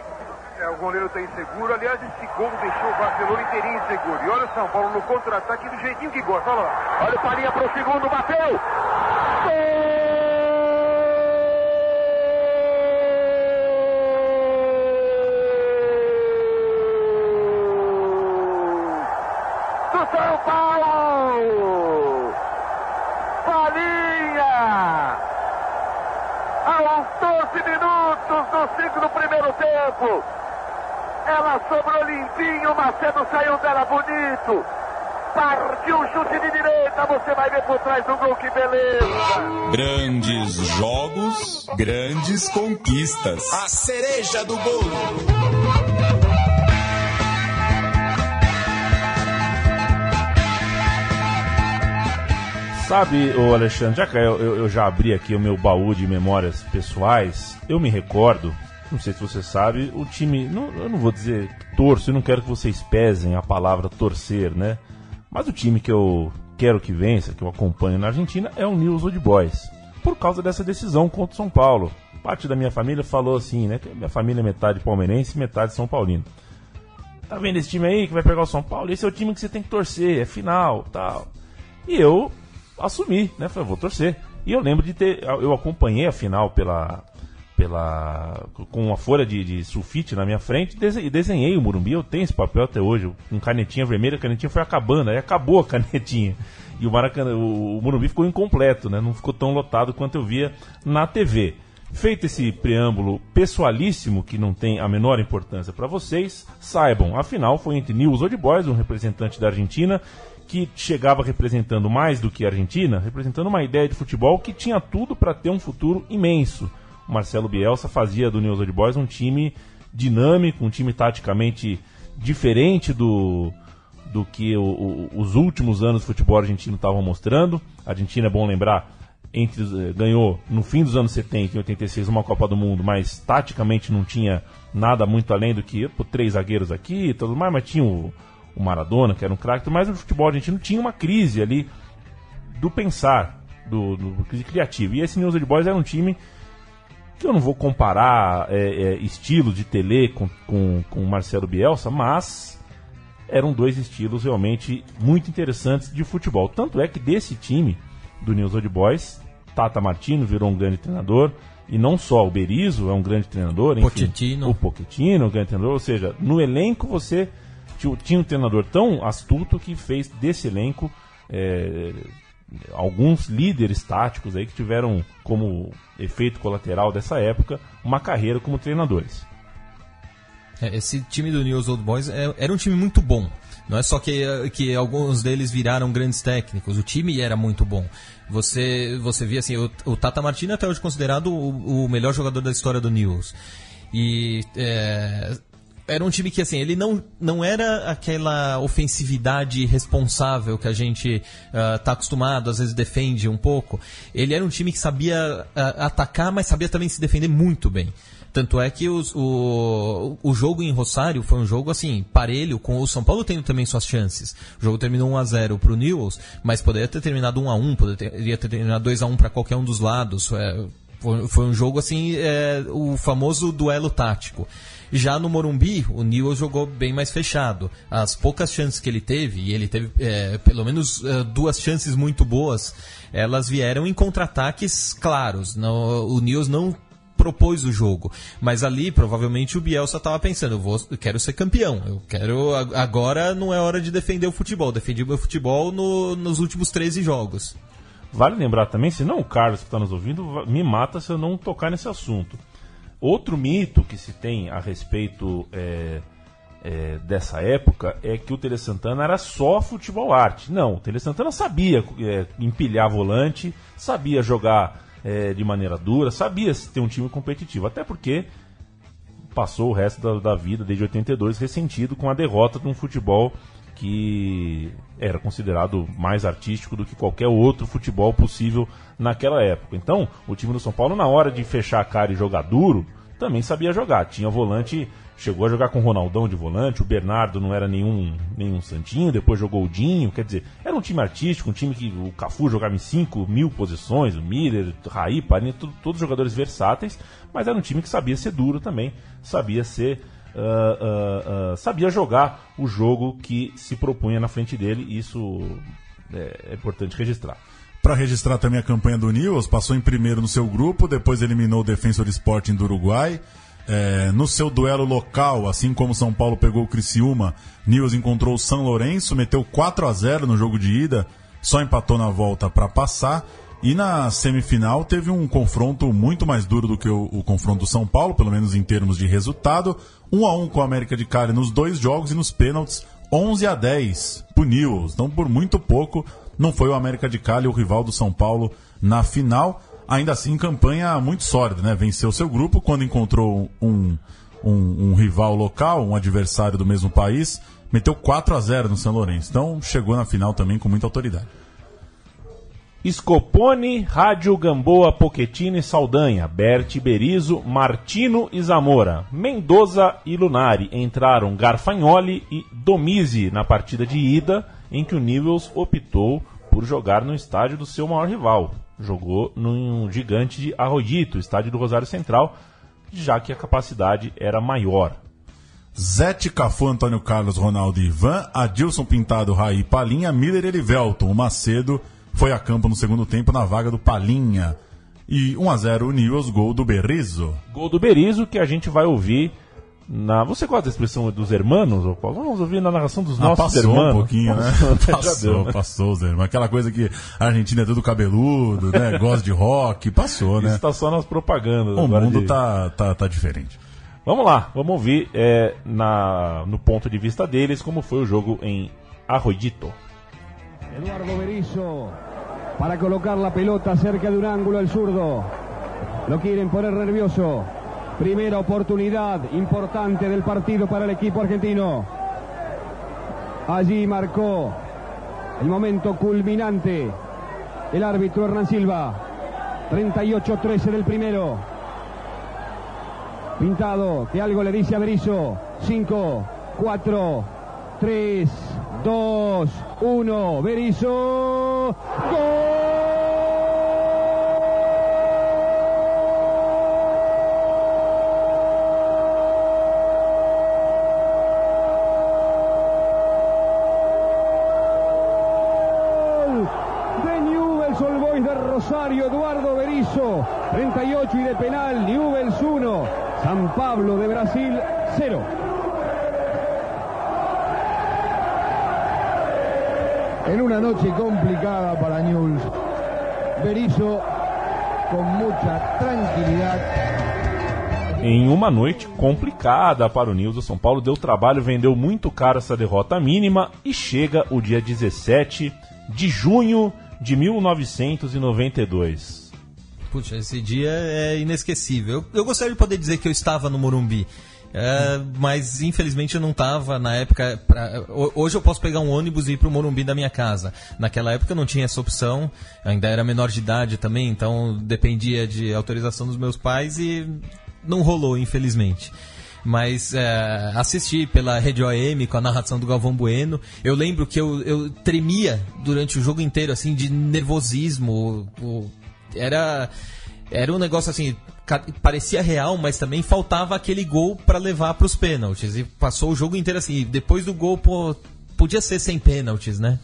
É, o goleiro está inseguro. Aliás, esse gol deixou o Barcelona inteirinho inseguro. E olha o São Paulo no contra-ataque do jeitinho que gosta. Olha lá. Olha o Farinha para o segundo, bateu! Gol! São Paulo! Falinha! Aos 12 minutos do segundo primeiro tempo. Ela sobrou limpinho, Macedo saiu dela bonito. Partiu o chute de direita, você vai ver por trás do gol, que beleza! Grandes jogos, grandes conquistas. A cereja do bolo. Sabe, o Alexandre, já que eu, eu, já abri aqui o meu baú de memórias pessoais, eu me recordo, não sei se você sabe, o time, não, eu não vou dizer torço, eu não quero que vocês pesem a palavra torcer, né? Mas o time que eu quero que vença, que eu acompanho na Argentina, é o News Old Boys. Por causa dessa decisão contra o São Paulo. Parte da minha família falou assim, né? Que minha família é metade palmeirense metade São Paulino. Tá vendo esse time aí que vai pegar o São Paulo? Esse é o time que você tem que torcer, é final, tal. E eu assumi, né? Falei, vou torcer. E eu lembro de ter. Eu acompanhei a final pela. Pela com uma folha de, de sulfite na minha frente e desenhei o Murumbi. Eu tenho esse papel até hoje, com canetinha vermelha, a canetinha foi acabando, aí acabou a canetinha. E o Maracanã, o, Murumbi ficou incompleto, né? Não ficou tão lotado quanto eu via na TV. Feito esse preâmbulo pessoalíssimo que não tem a menor importância para vocês, saibam, a final foi entre News Old Boys, um representante da Argentina, que chegava representando mais do que a Argentina, representando uma ideia de futebol que tinha tudo para ter um futuro imenso. Marcelo Bielsa fazia do News Old Boys um time dinâmico, um time taticamente diferente do, do que o, o, os últimos anos do futebol argentino estavam mostrando. A Argentina, é bom lembrar, entre, eh, ganhou no fim dos anos 70 e 86 uma Copa do Mundo, mas taticamente não tinha nada muito além do que pô, três zagueiros aqui e tudo mais, mas tinha o o Maradona, que era um craque, mas o futebol argentino tinha uma crise ali do pensar, do, do crise criativa. E esse News Old Boys era um time eu não vou comparar é, é, estilo de Tele com, com, com o Marcelo Bielsa, mas eram dois estilos realmente muito interessantes de futebol. Tanto é que desse time do News Old Boys, Tata Martino virou um grande treinador, e não só o Berizzo é um grande treinador, enfim, Pochettino. o Pochettino, um grande treinador, ou seja, no elenco você tinha- tinha um treinador tão astuto que fez desse elenco é, alguns líderes táticos aí que tiveram como efeito colateral dessa época uma carreira como treinadores. É, Esse time do News Old Boys é- era um time muito bom. Não é só que, eh, que alguns deles viraram grandes técnicos, o time era muito bom. Você, você via assim, o, o Tata Martino é até hoje considerado o, o melhor jogador da história do News. E é, era um time que assim, ele não, não era aquela ofensividade responsável que a gente está acostumado, às vezes defende um pouco. Ele era um time que sabia ah, atacar, mas sabia também se defender muito bem. Tanto é que os- o, o jogo em Rosário foi um jogo assim, parelho, com o São Paulo tendo também suas chances. O jogo terminou 1x0 pro Newells, mas poderia ter terminado 1x1, poderia ter terminado 2x1 para qualquer um dos lados. É, foi, foi um jogo assim, é, o famoso duelo tático. Já no Morumbi, o Newell jogou bem mais fechado. As poucas chances que ele teve, e ele teve é, pelo menos é, duas chances muito boas, elas vieram em contra-ataques claros. O Newell não propôs o jogo. Mas ali, provavelmente, o Bielsa estava pensando, eu, vou, eu quero ser campeão. Eu quero. Agora não é hora de defender o futebol. Defendi o meu futebol no- nos últimos 13 jogos. Vale lembrar também, se não o Carlos que está nos ouvindo, me mata se eu não tocar nesse assunto. Outro mito que se tem a respeito é, é, dessa época é que o Tele Santana era só futebol arte. Não, o Tele Santana sabia é, empilhar volante, sabia jogar é, de maneira dura, sabia ter um time competitivo. Até porque passou o resto da, da vida, desde 82, ressentido com a derrota de um futebol que era considerado mais artístico do que qualquer outro futebol possível naquela época. Então, o time do São Paulo, na hora de fechar a cara e jogar duro, também sabia jogar. Tinha volante, chegou a jogar com o Ronaldão de volante, o Bernardo não era nenhum, nenhum santinho, depois jogou o Dinho, quer dizer, era um time artístico, um time que o Cafu jogava em 5 mil posições, o Miller, Raí, Parinha, todos jogadores versáteis, mas era um time que sabia ser duro também, sabia ser ah, ah, sabia jogar o jogo que se propunha na frente dele, isso é, é importante registrar. Para registrar também a campanha do Newells, passou em primeiro no seu grupo, depois eliminou o Defensor Sporting do Uruguai. É, no seu duelo local, assim como São Paulo pegou o Criciúma, Newells encontrou o São Lourenço, meteu 4 a 0 no jogo de ida, só empatou na volta para passar. E na semifinal teve um confronto muito mais duro do que o, o confronto do São Paulo, pelo menos em termos de resultado. 1 a 1 com a América de Cali nos dois jogos e nos pênaltis 11 a 10 pro Newells. Então, por muito pouco, não foi o América de Cali o rival do São Paulo na final. Ainda assim, campanha muito sólida, né? Venceu seu grupo quando encontrou um, um, um rival local, um adversário do mesmo país, meteu 4 a 0 no São Lourenço. Então, chegou na final também com muita autoridade. Scopone, Rádio Gamboa, Pochettino e Saldanha, Berti Berizo, Martino e Zamora, Mendoza e Lunari entraram Garfagnoli e Domizi na partida de ida, em que o Newells optou por jogar no estádio do seu maior rival. Jogou num gigante de Arroyito, estádio do Rosário Central, já que a capacidade era maior. Zete, Cafu, Antônio Carlos, Ronaldo Ivan, Adilson Pintado, Raí, Palinha, Miller Elivelton. Macedo foi a campo no segundo tempo na vaga do Palinha. E 1 a 0 o Newells, gol do Berrizo. Gol do Berizo que a gente vai ouvir na. Você gosta da expressão dos hermanos, Paulo? Vamos ouvir na narração dos Ah, nossos passou hermanos. um pouquinho, né? Passou, deu, né? passou, Zé. Mas Aquela coisa que a Argentina é tudo cabeludo, né? Gosta de rock, passou, né? Isso tá só nas propagandas. O agora mundo de- tá, tá, tá diferente. Vamos lá, vamos ouvir é, na, no ponto de vista deles como foi o jogo em Arroyito. Eduardo Berizzo para colocar la pelota cerca de un ángulo al zurdo. Lo quieren poner nervioso. Primera oportunidad importante del partido para el equipo argentino. Allí marcó el momento culminante el árbitro Hernán Silva. 38-13 del primero. Pintado, que algo le dice a Berizzo. 5, 4, 3, 2, 1. Berizzo. Mario una noche complicada para Newell's, Berizzo con mucha tranquilidad em uma noite complicada para o News. O São Paulo deu trabalho, vendeu muito caro essa derrota mínima e chega o dia 17 de junho de 1992. Puxa, esse dia é inesquecível. Eu, eu gostaria de poder dizer que eu estava no Morumbi. É, mas infelizmente eu não estava na época. Pra, hoje eu posso pegar um ônibus e ir para o Morumbi da minha casa. Naquela época eu não tinha essa opção, ainda era menor de idade também, então dependia de autorização dos meus pais e não rolou, infelizmente. Mas é, assisti pela Rede OM com a narração do Galvão Bueno. Eu lembro que eu, eu tremia durante o jogo inteiro, assim, de nervosismo. Era, era um negócio assim, parecia real, mas também faltava aquele gol para levar para os pênaltis. E passou o jogo inteiro assim. depois do gol, pô, podia ser sem pênaltis, né?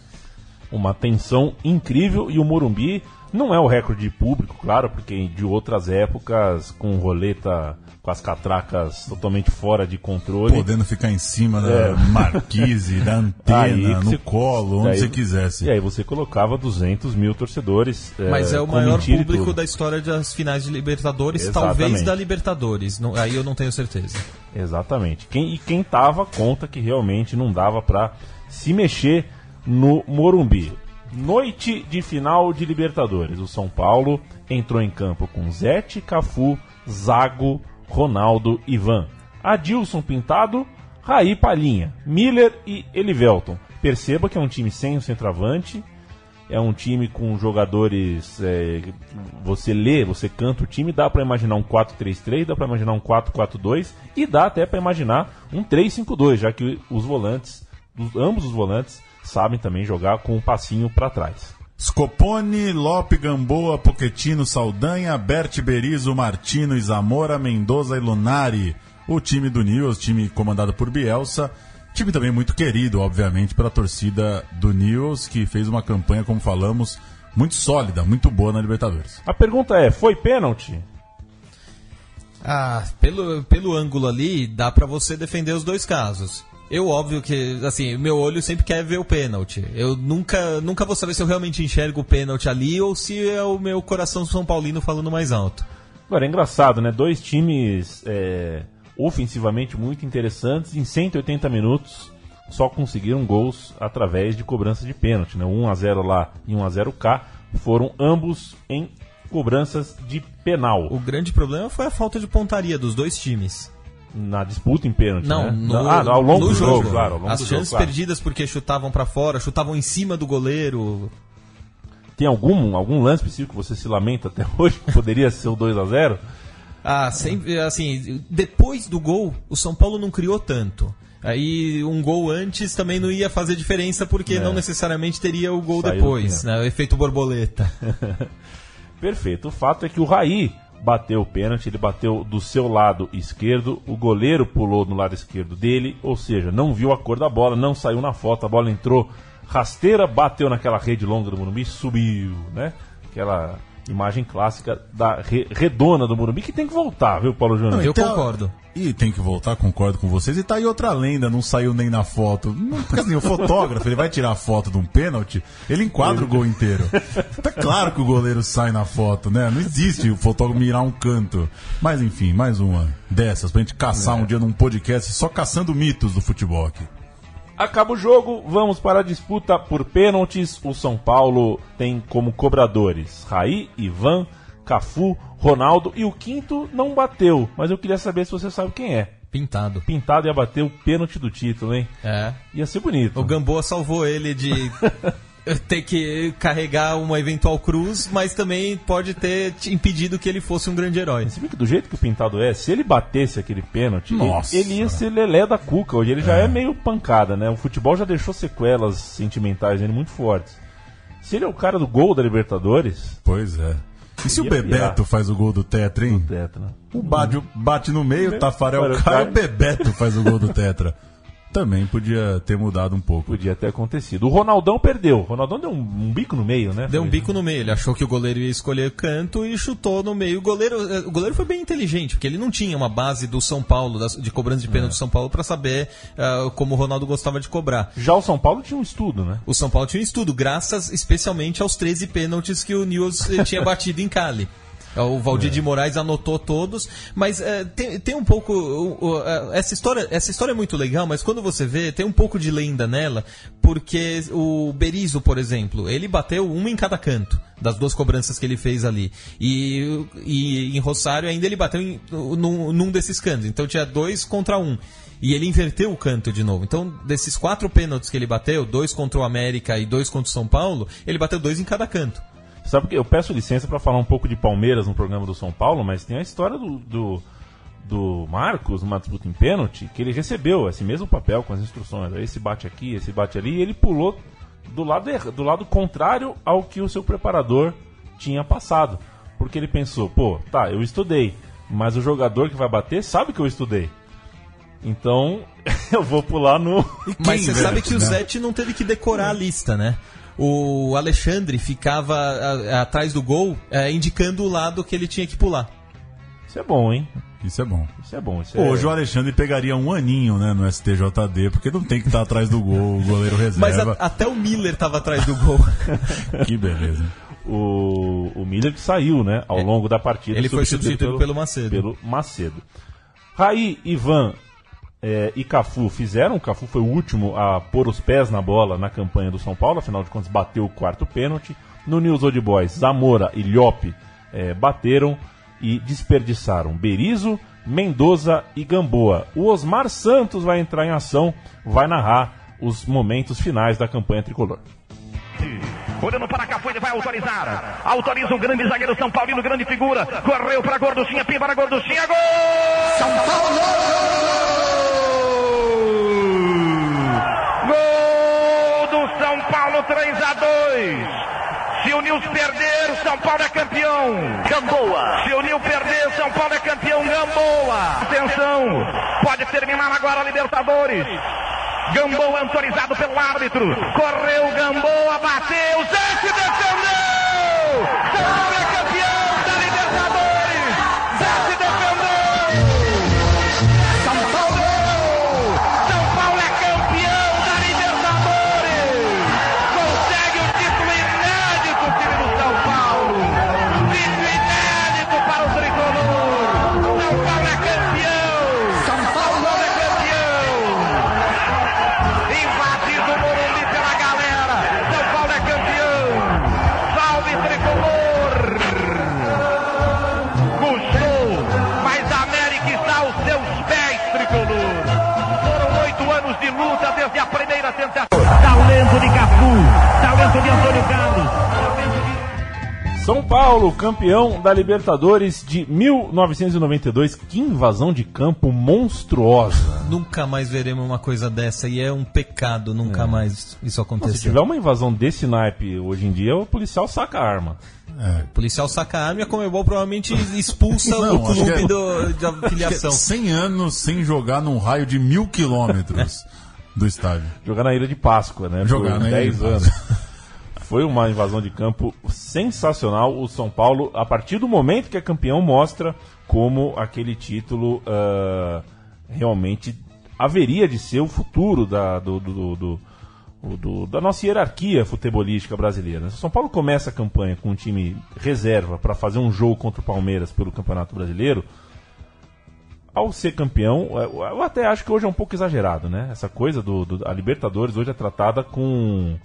Uma tensão incrível e o Morumbi não é o recorde público, claro, porque de outras épocas, com roleta com as catracas totalmente fora de controle. Podendo ficar em cima da é. marquise, da antena, no você, colo, onde você quisesse. E aí você colocava 200 mil torcedores. Mas é, é o maior público da história das finais de Libertadores, Exatamente. talvez da Libertadores. Não, aí eu não tenho certeza. Exatamente. Quem, e quem tava conta que realmente não dava para se mexer no Morumbi. Noite de final de Libertadores. O São Paulo entrou em campo com Zete, Cafu, Zago, Ronaldo, Ivan, Adilson Pintado, Raí Palhinha, Miller e Elivelton. Perceba que é um time sem o centroavante, é um time com jogadores. É, você lê, você canta o time, dá para imaginar um 4-3-3, dá para imaginar um 4-4-2 e dá até para imaginar um 3-5-2, já que os volantes, ambos os volantes, sabem também jogar com um passinho para trás. Scopone, Lope, Gamboa, Poquetino, Saldanha, Bert Berizo, Martino, Zamora, Mendoza e Lunari. O time do News, time comandado por Bielsa. Time também muito querido, obviamente, pela torcida do News, que fez uma campanha, como falamos, muito sólida, muito boa na Libertadores. A pergunta é: foi pênalti? Ah, pelo, pelo ângulo ali, dá para você defender os dois casos. Eu, óbvio que, assim, meu olho sempre quer ver o pênalti. Eu nunca, nunca vou saber se eu realmente enxergo o pênalti ali ou se é o meu coração São Paulino falando mais alto. Agora, é engraçado, né? Dois times é, ofensivamente muito interessantes em 180 minutos só conseguiram gols através de cobrança de pênalti, né? 1 a 0 lá e 1 a 0 cá foram ambos em cobranças de penal. O grande problema foi a falta de pontaria dos dois times na disputa em pênalti, não, né? no, ah, ao longo do jogo, jogo claro. As chances jogo, perdidas porque chutavam para fora, chutavam em cima do goleiro. Tem algum, algum lance específico que você se lamenta até hoje? Poderia ser o 2 a 0 Ah, sempre, assim, depois do gol, o São Paulo não criou tanto. Aí um gol antes também não ia fazer diferença porque é. não necessariamente teria o gol Saiu depois, né? O efeito borboleta. Perfeito. O fato é que o Raí bateu o pênalti, ele bateu do seu lado esquerdo, o goleiro pulou no lado esquerdo dele, ou seja, não viu a cor da bola, não saiu na foto, a bola entrou rasteira, bateu naquela rede longa do Morumbi, subiu, né? Aquela imagem clássica da re redona do Morumbi que tem que voltar, viu, Paulo Júnior? Eu então, concordo. E tem que voltar, concordo com vocês. E tá aí outra lenda, não saiu nem na foto. Não, porque assim, o fotógrafo, ele vai tirar a foto de um pênalti, ele enquadra o gol inteiro. Tá claro que o goleiro sai na foto, né? Não existe o fotógrafo mirar um canto. Mas enfim, mais uma dessas pra gente caçar é. um dia num podcast só caçando mitos do futebol aqui. Acaba o jogo, vamos para a disputa por pênaltis. O São Paulo tem como cobradores Raí, Ivan, Cafu, Ronaldo e o quinto não bateu, mas eu queria saber se você sabe quem é. Pintado. Pintado ia bater o pênalti do título, hein? É. Ia ser bonito. O Gamboa salvou ele de ter que carregar uma eventual cruz, mas também pode ter impedido que ele fosse um grande herói. Você viu que do jeito que o Pintado é, se ele batesse aquele pênalti, Nossa. ele, ia ser lelé da cuca. Hoje ele já é. é meio pancada, né? O futebol já deixou sequelas sentimentais nele muito fortes. Se ele é o cara do gol da Libertadores. Pois é. E se o Bebeto faz o gol do Tetra, hein? tetra. O bate, bate no meio, o Tafarel cai, o Bebeto faz o gol do Tetra. também podia ter mudado um pouco. Podia ter acontecido. O Ronaldão perdeu. O Ronaldão deu um, um bico no meio, né? Deu um bico no meio. Ele achou que o goleiro ia escolher canto e chutou no meio. O goleiro, eh, o goleiro foi bem inteligente, porque ele não tinha uma base do São Paulo, das- de cobrança de pênalti do São Paulo, para saber ah, como o Ronaldo gostava de cobrar. Já o São Paulo tinha um estudo, né? O São Paulo tinha um estudo, graças especialmente aos 13 pênaltis que o News eh, tinha batido em Cali. Eh, O Valdir de Moraes anotou todos, mas eh, tem, tem um pouco. eh, essa, história, essa história é muito legal, mas quando você vê, tem um pouco de lenda nela, porque o Berizzo, por exemplo, ele bateu uma em cada canto das duas cobranças que ele fez ali. E, e em Rosário ainda ele bateu em, num, num desses cantos, então tinha dois contra um. E ele inverteu o canto de novo. Então, desses quatro pênaltis que ele bateu, dois contra o América e dois contra o São Paulo, ele bateu dois em cada canto. Sabe que eu peço licença para falar um pouco de Palmeiras no programa do São Paulo, mas tem a história do, do, do Marcos numa disputa em pênalti, que ele recebeu esse mesmo papel com as instruções. Aí Esse bate aqui, esse bate ali, e ele pulou do lado, do lado contrário ao que o seu preparador tinha passado. Porque ele pensou, pô, tá, eu estudei, mas o jogador que vai bater sabe que eu estudei. Então, eu vou pular no. Mas você sabe que o? Zete não teve que decorar a lista, né? O Alexandre ficava a- atrás do gol, eh, indicando o lado que ele tinha que pular. Isso é bom, hein? Isso é bom. Isso é bom. Isso Hoje é... o Alexandre pegaria um aninho né, no STJD, porque não tem que estar atrás do gol, o goleiro Mas reserva. a- até o Miller estava atrás do gol. Que beleza. o, o Miller que saiu, né, ao longo da partida. É, ele foi substituído pelo Macedo. Pelo Macedo. Raí, Ivan eh, e Cafu fizeram. O Cafu foi o último a pôr os pés na bola na campanha do São Paulo, afinal de contas bateu o quarto pênalti. No News Old Boys, Zamora e Lhope eh, bateram e desperdiçaram Berizo, Mendoza e Gamboa. O Osmar Santos vai entrar em ação, vai narrar os momentos finais da campanha tricolor. Olhando para Cafu, ele vai autorizar. Autoriza o grande zagueiro São Paulino, grande figura. Correu para Gorduchinha, pim para Gorduchinha. Gol! São Paulo! Paulo, 3 a 2. Se o Nils perder, São Paulo é campeão. Gamboa. Se o Nil perder, São Paulo é campeão. Gamboa. Atenção. Pode terminar agora a Libertadores. Gamboa autorizado pelo árbitro. Correu Gamboa, bateu. Zé se defendeu. Primeira tentativa. Talento de Cafu, talento de Antônio Carlos. São Paulo, campeão da Libertadores de 1992. Que invasão de campo monstruosa. nunca mais veremos uma coisa dessa e é um pecado nunca mais isso Não, se acontecer. tiver uma invasão desse naipe hoje em dia, o policial saca a arma. O policial saca a arma e a Comebol provavelmente expulsa Não, o clube é- do, de que é afiliação. 100 anos sem jogar num raio de mil quilômetros do estádio. Jogar na Ilha de Páscoa, né? Jogar por na Ilha 10 de anos. Foi uma invasão de campo sensacional. O São Paulo, a partir do momento que é campeão, mostra como aquele título ah, realmente haveria de ser o futuro da, do, do- do- do- da nossa hierarquia futebolística brasileira. Se o São Paulo começa a campanha com um time reserva para fazer um jogo contra o Palmeiras pelo Campeonato Brasileiro, ao ser campeão, eu eu até acho que hoje é um pouco exagerado, né? Essa coisa do, do- a Libertadores hoje é tratada com,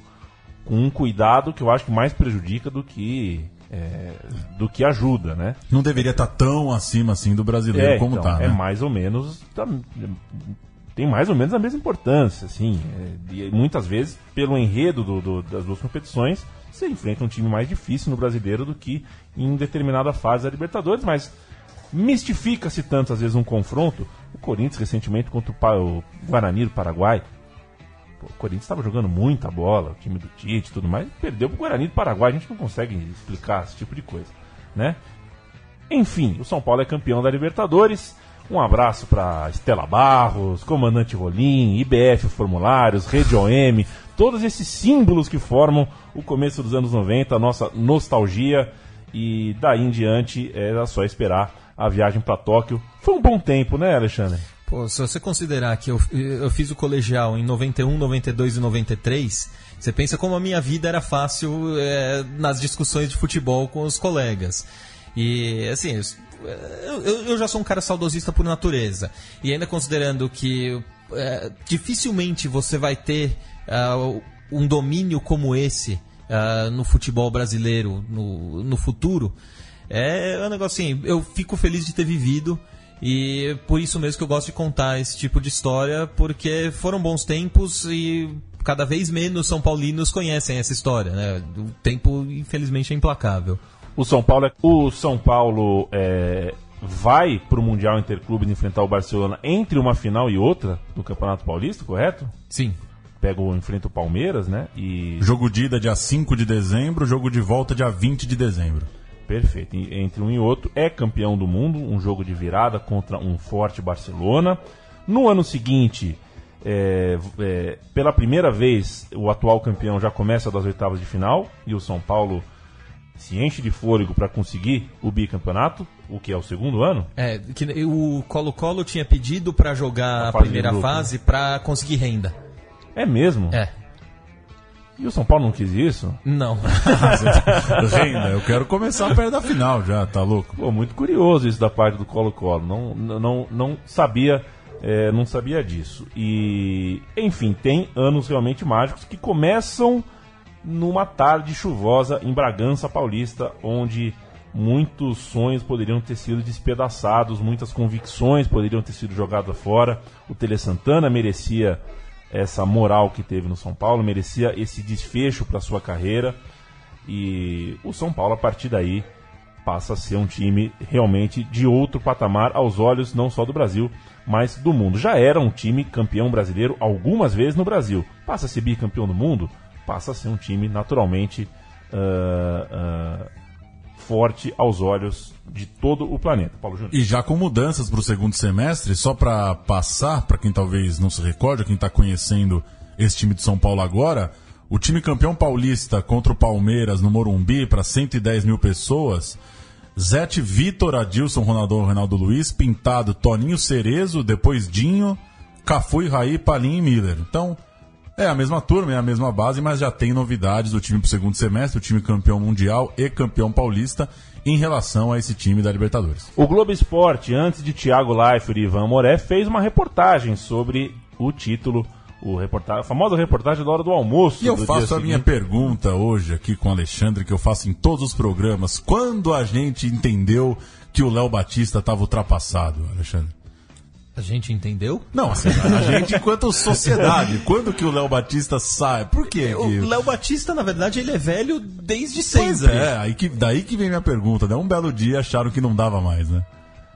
com um cuidado que eu acho que mais prejudica do que é, do que ajuda, né? Não deveria estar tão acima assim do brasileiro É, como então, tá, é né? mais ou menos tá- tem mais ou menos a mesma importância, assim. é, e muitas vezes pelo enredo do- do- das duas competições você enfrenta um time mais difícil no brasileiro do que em determinada fase da Libertadores, mas mistifica-se tanto às vezes um confronto. O Corinthians recentemente contra o, o Guarani do Paraguai. Pô, o Corinthians estava jogando muita bola, o time do Tite e tudo mais, perdeu pro Guarani do Paraguai. A gente não consegue explicar esse tipo de coisa, né? Enfim, o São Paulo é campeão da Libertadores. Um abraço para Estela Barros, Comandante Rolim, IBF Formulários, Rede OM, todos esses símbolos que formam o começo dos anos 90, a nossa nostalgia. E daí em diante era só esperar a viagem para Tóquio. Foi um bom tempo, né, Alexandre? Pô, se você considerar que eu, eu fiz o colegial em 91, 92 e 93, você pensa como a minha vida era fácil é, nas discussões de futebol com os colegas. E assim, eu, eu, já sou um cara saudosista por natureza. E ainda considerando que é, dificilmente você vai ter uh, um domínio como esse uh, no futebol brasileiro no, no futuro, é um negócio assim, eu fico feliz de ter vivido. E por isso mesmo que eu gosto de contar esse tipo de história, porque foram bons tempos e cada vez menos São Paulinos conhecem essa história, né? O tempo, infelizmente, é implacável. O São Paulo, é, o São Paulo é, vai para o Mundial Interclube enfrentar o Barcelona entre uma final e outra do Campeonato Paulista, correto? Sim. Pega o enfrenta o Palmeiras, né? E jogo de ida dia 5 de dezembro, jogo de volta dia 20 de dezembro. Perfeito. Entre um e outro é campeão do mundo, um jogo de virada contra um forte Barcelona. No ano seguinte, é, é, pela primeira vez, o atual campeão já começa das oitavas de final e o São Paulo se enche de fôlego para conseguir o bicampeonato, o que é o segundo ano. É, que o Colo-Colo tinha pedido para jogar a, a primeira fase para conseguir renda. É mesmo? É. E o São Paulo não quis isso? Não. renda, eu quero começar perto da final já, tá louco? Pô, muito curioso isso da parte do Colo-Colo. Não, não, não sabia. É, não sabia disso. E, enfim, tem anos realmente mágicos que começam numa tarde chuvosa em Bragança Paulista, onde muitos sonhos poderiam ter sido despedaçados, muitas convicções poderiam ter sido jogadas fora. O Tele Santana merecia essa moral que teve no São Paulo, merecia esse desfecho para sua carreira. E o São Paulo, a partir daí, passa a ser um time realmente de outro patamar aos olhos não só do Brasil, mas do mundo. Já era um time campeão brasileiro algumas vezes no Brasil. Passa a ser bicampeão do mundo? passa a ser um time naturalmente uh, uh, forte aos olhos de todo o planeta. Paulo Júnior. E já com mudanças para o segundo semestre, só para passar, para quem talvez não se recorde, quem está conhecendo esse time de São Paulo agora, o time campeão paulista contra o Palmeiras no Morumbi para 110 mil pessoas. Zete Vitor, Adilson, Ronaldo, Ronaldo Luiz, Pintado, Toninho Cerezo, depois Dinho, Cafu e Raí, Palim e Miller. Então, é a mesma turma, é a mesma base, mas já tem novidades do time para o segundo semestre, o time campeão mundial e campeão paulista em relação a esse time da Libertadores. O Globo Esporte, antes de Thiago Leifert e Ivan Moré, fez uma reportagem sobre o título o reportagem, a famosa reportagem da hora do almoço. E eu faço a minha pergunta hoje aqui com o Alexandre, que eu faço em todos os programas. Quando a gente entendeu que o Léo Batista estava ultrapassado, Alexandre? A gente entendeu? Não, assim, a gente enquanto sociedade. Quando que o Léo Batista sai? Por quê? O Léo Batista, na verdade, ele é velho desde sempre. É, aí que, daí que vem minha pergunta, né? Um belo dia acharam que não dava mais, né?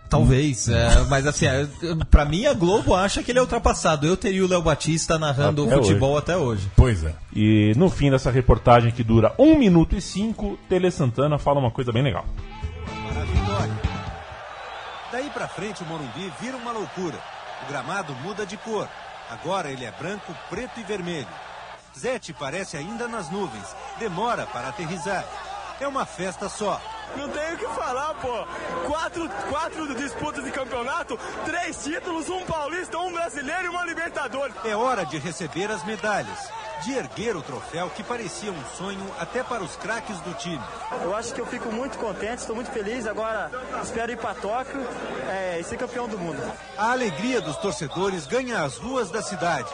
Talvez, é, mas assim, é, para mim a Globo acha que ele é ultrapassado. Eu teria o Léo Batista narrando até futebol hoje. até hoje. Pois é. E no fim dessa reportagem que dura 1 minuto e 5, Tele Santana fala uma coisa bem legal. Maravilhosa. Daí para frente o Morumbi vira uma loucura. O gramado muda de cor. Agora ele é branco, preto e vermelho. Zete parece ainda nas nuvens. Demora para aterrizar. É uma festa só. Não tenho o que falar, pô. Quatro, quatro disputas de campeonato, três títulos, um paulista, um brasileiro e uma Libertadores. É hora de receber as medalhas de erguer o troféu que parecia um sonho até para os craques do time. Eu acho que eu fico muito contente, estou muito feliz. Agora espero ir para Tóquio é, e ser campeão do mundo. A alegria dos torcedores ganha as ruas da cidade.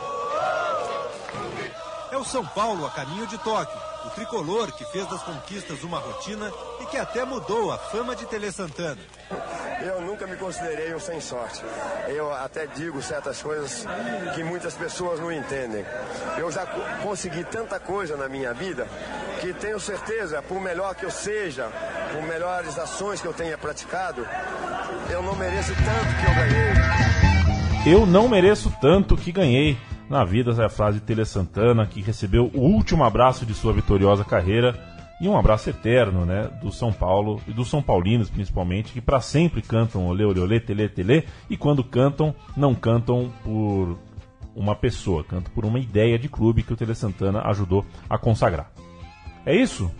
É o São Paulo a caminho de Tóquio, o tricolor que fez das conquistas uma rotina que até mudou a fama de Tele Santana. Eu nunca me considerei um sem sorte. Eu até digo certas coisas que muitas pessoas não entendem. Eu já consegui tanta coisa na minha vida que tenho certeza, por melhor que eu seja, por melhores ações que eu tenha praticado, eu não mereço tanto que eu ganhei. Eu não mereço tanto que ganhei na vida, essa é a frase de Tele Santana, que recebeu o último abraço de sua vitoriosa carreira E um abraço eterno, né, do São Paulo e dos São Paulinos principalmente, que para sempre cantam olê, olê, olê, tele, tele, e quando cantam, não cantam por uma pessoa, cantam por uma ideia de clube que o Tele Santana ajudou a consagrar. É isso?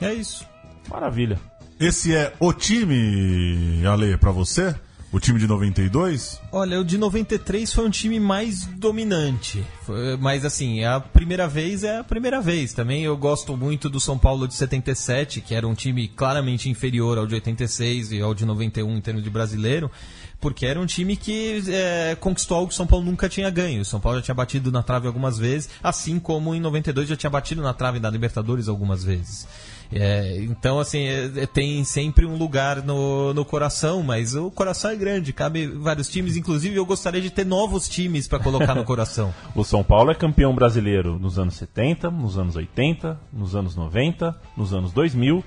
É isso. Maravilha. Esse é o time, Ale, para você? O time de 92? Olha, o de 93 foi um time mais dominante. Foi, mas assim, a primeira vez é a primeira vez. Também eu gosto muito do São Paulo de 77, que era um time claramente inferior ao de 86 e ao de 91 em termos de brasileiro porque era um time que é, conquistou algo que o São Paulo nunca tinha ganho. O São Paulo já tinha batido na trave algumas vezes, assim como em 92 já tinha batido na trave da Libertadores algumas vezes. É, então, assim, é, é, tem sempre um lugar no, no coração, mas o coração é grande, cabe vários times. Inclusive, eu gostaria de ter novos times para colocar no coração. o São Paulo é campeão brasileiro nos anos 70, nos anos 80, nos anos 90, nos anos 2000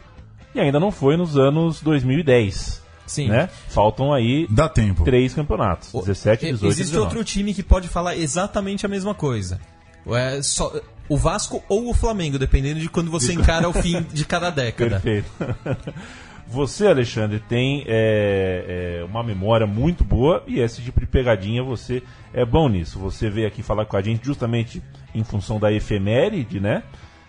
e ainda não foi nos anos 2010. Sim. Né? Faltam aí Dá tempo. três campeonatos: 17, 18 Existe 19. outro time que pode falar exatamente a mesma coisa. É só, o Vasco ou o Flamengo, dependendo de quando você encara o fim de cada década. Perfeito. Você, Alexandre, tem é, é, uma memória muito boa e esse tipo de pegadinha você é bom nisso. Você veio aqui falar com a gente justamente em função da efeméride, né?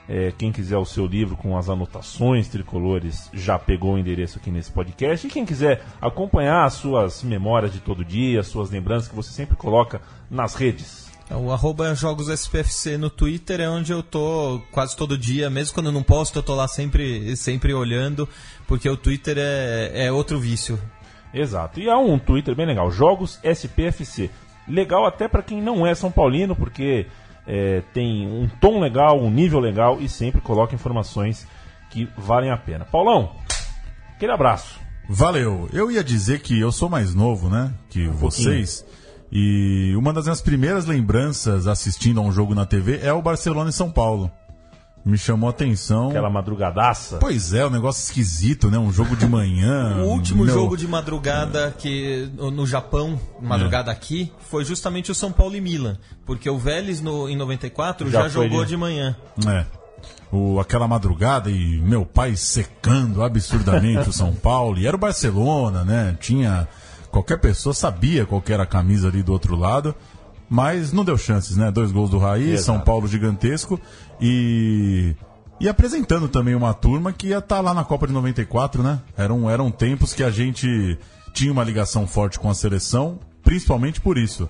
É, quem quiser o seu livro com as anotações tricolores já pegou o endereço aqui nesse podcast. E quem quiser acompanhar as suas memórias de todo dia, as suas lembranças que você sempre coloca nas redes, o arroba Jogos SPFC no Twitter é onde eu tô quase todo dia, mesmo quando eu não posto, eu tô lá sempre, sempre olhando, porque o Twitter é, é outro vício. Exato. E há um Twitter bem legal, Jogos SPFC. Legal até para quem não é São Paulino, porque é, tem um tom legal, um nível legal e sempre coloca informações que valem a pena. Paulão, aquele abraço. Valeu. Eu ia dizer que eu sou mais novo, né? Que um vocês. Pouquinho. E uma das minhas primeiras lembranças assistindo a um jogo na TV é o Barcelona e São Paulo. Me chamou a atenção. Aquela madrugadaça? Pois é, um negócio esquisito, né? Um jogo de manhã. o último meu... jogo de madrugada que no Japão, madrugada é. aqui, foi justamente o São Paulo e Milan. Porque o Vélez no, em 94 já, já jogou de manhã. É. O, aquela madrugada e meu pai secando absurdamente o São Paulo. E era o Barcelona, né? Tinha qualquer pessoa sabia qual era a camisa ali do outro lado, mas não deu chances, né? Dois gols do Raí, Exato. São Paulo gigantesco e e apresentando também uma turma que ia estar tá lá na Copa de 94, né? Eram, eram tempos que a gente tinha uma ligação forte com a seleção, principalmente por isso.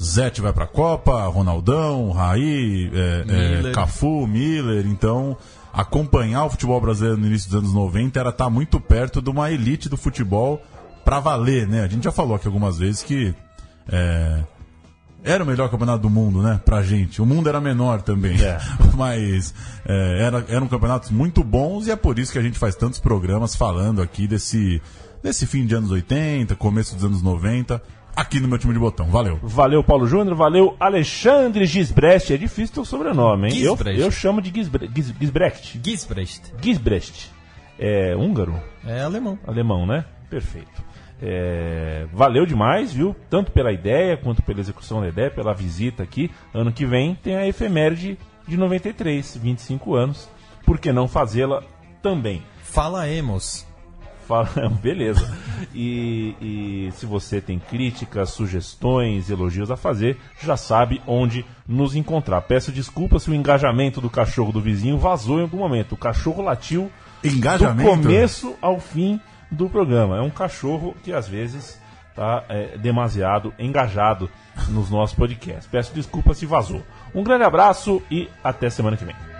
Zete vai para a Copa, Ronaldão, Raí, é, é, Cafu, Miller, então acompanhar o futebol brasileiro no início dos anos 90 era estar tá muito perto de uma elite do futebol para valer, né? A gente já falou aqui algumas vezes que é, era o melhor campeonato do mundo, né? Pra gente. O mundo era menor também. É. Mas é, era, eram campeonatos muito bons e é por isso que a gente faz tantos programas falando aqui desse, desse fim de anos 80, começo dos anos 90. Aqui no meu time de botão. Valeu. Valeu, Paulo Júnior. Valeu, Alexandre Gisbrecht. É difícil o sobrenome, hein? Eu, eu chamo de Gisbre, Gis, Gisbrecht. Gisbrecht. Gisbrecht. É húngaro? É alemão. Alemão, né? Perfeito. É, valeu demais, viu? Tanto pela ideia quanto pela execução da ideia, pela visita aqui. Ano que vem tem a efeméride de 93, 25 anos. Por que não fazê-la também? Fala Emos. Fala, beleza. E, e, se você tem críticas, sugestões, elogios a fazer, já sabe onde nos encontrar. Peço desculpas se o engajamento do cachorro do vizinho vazou em algum momento. O cachorro latiu engajamento? do começo ao fim do programa. É um cachorro que às vezes está é, demasiado engajado nos nossos podcasts. Peço desculpas se vazou. Um grande abraço e até semana que vem.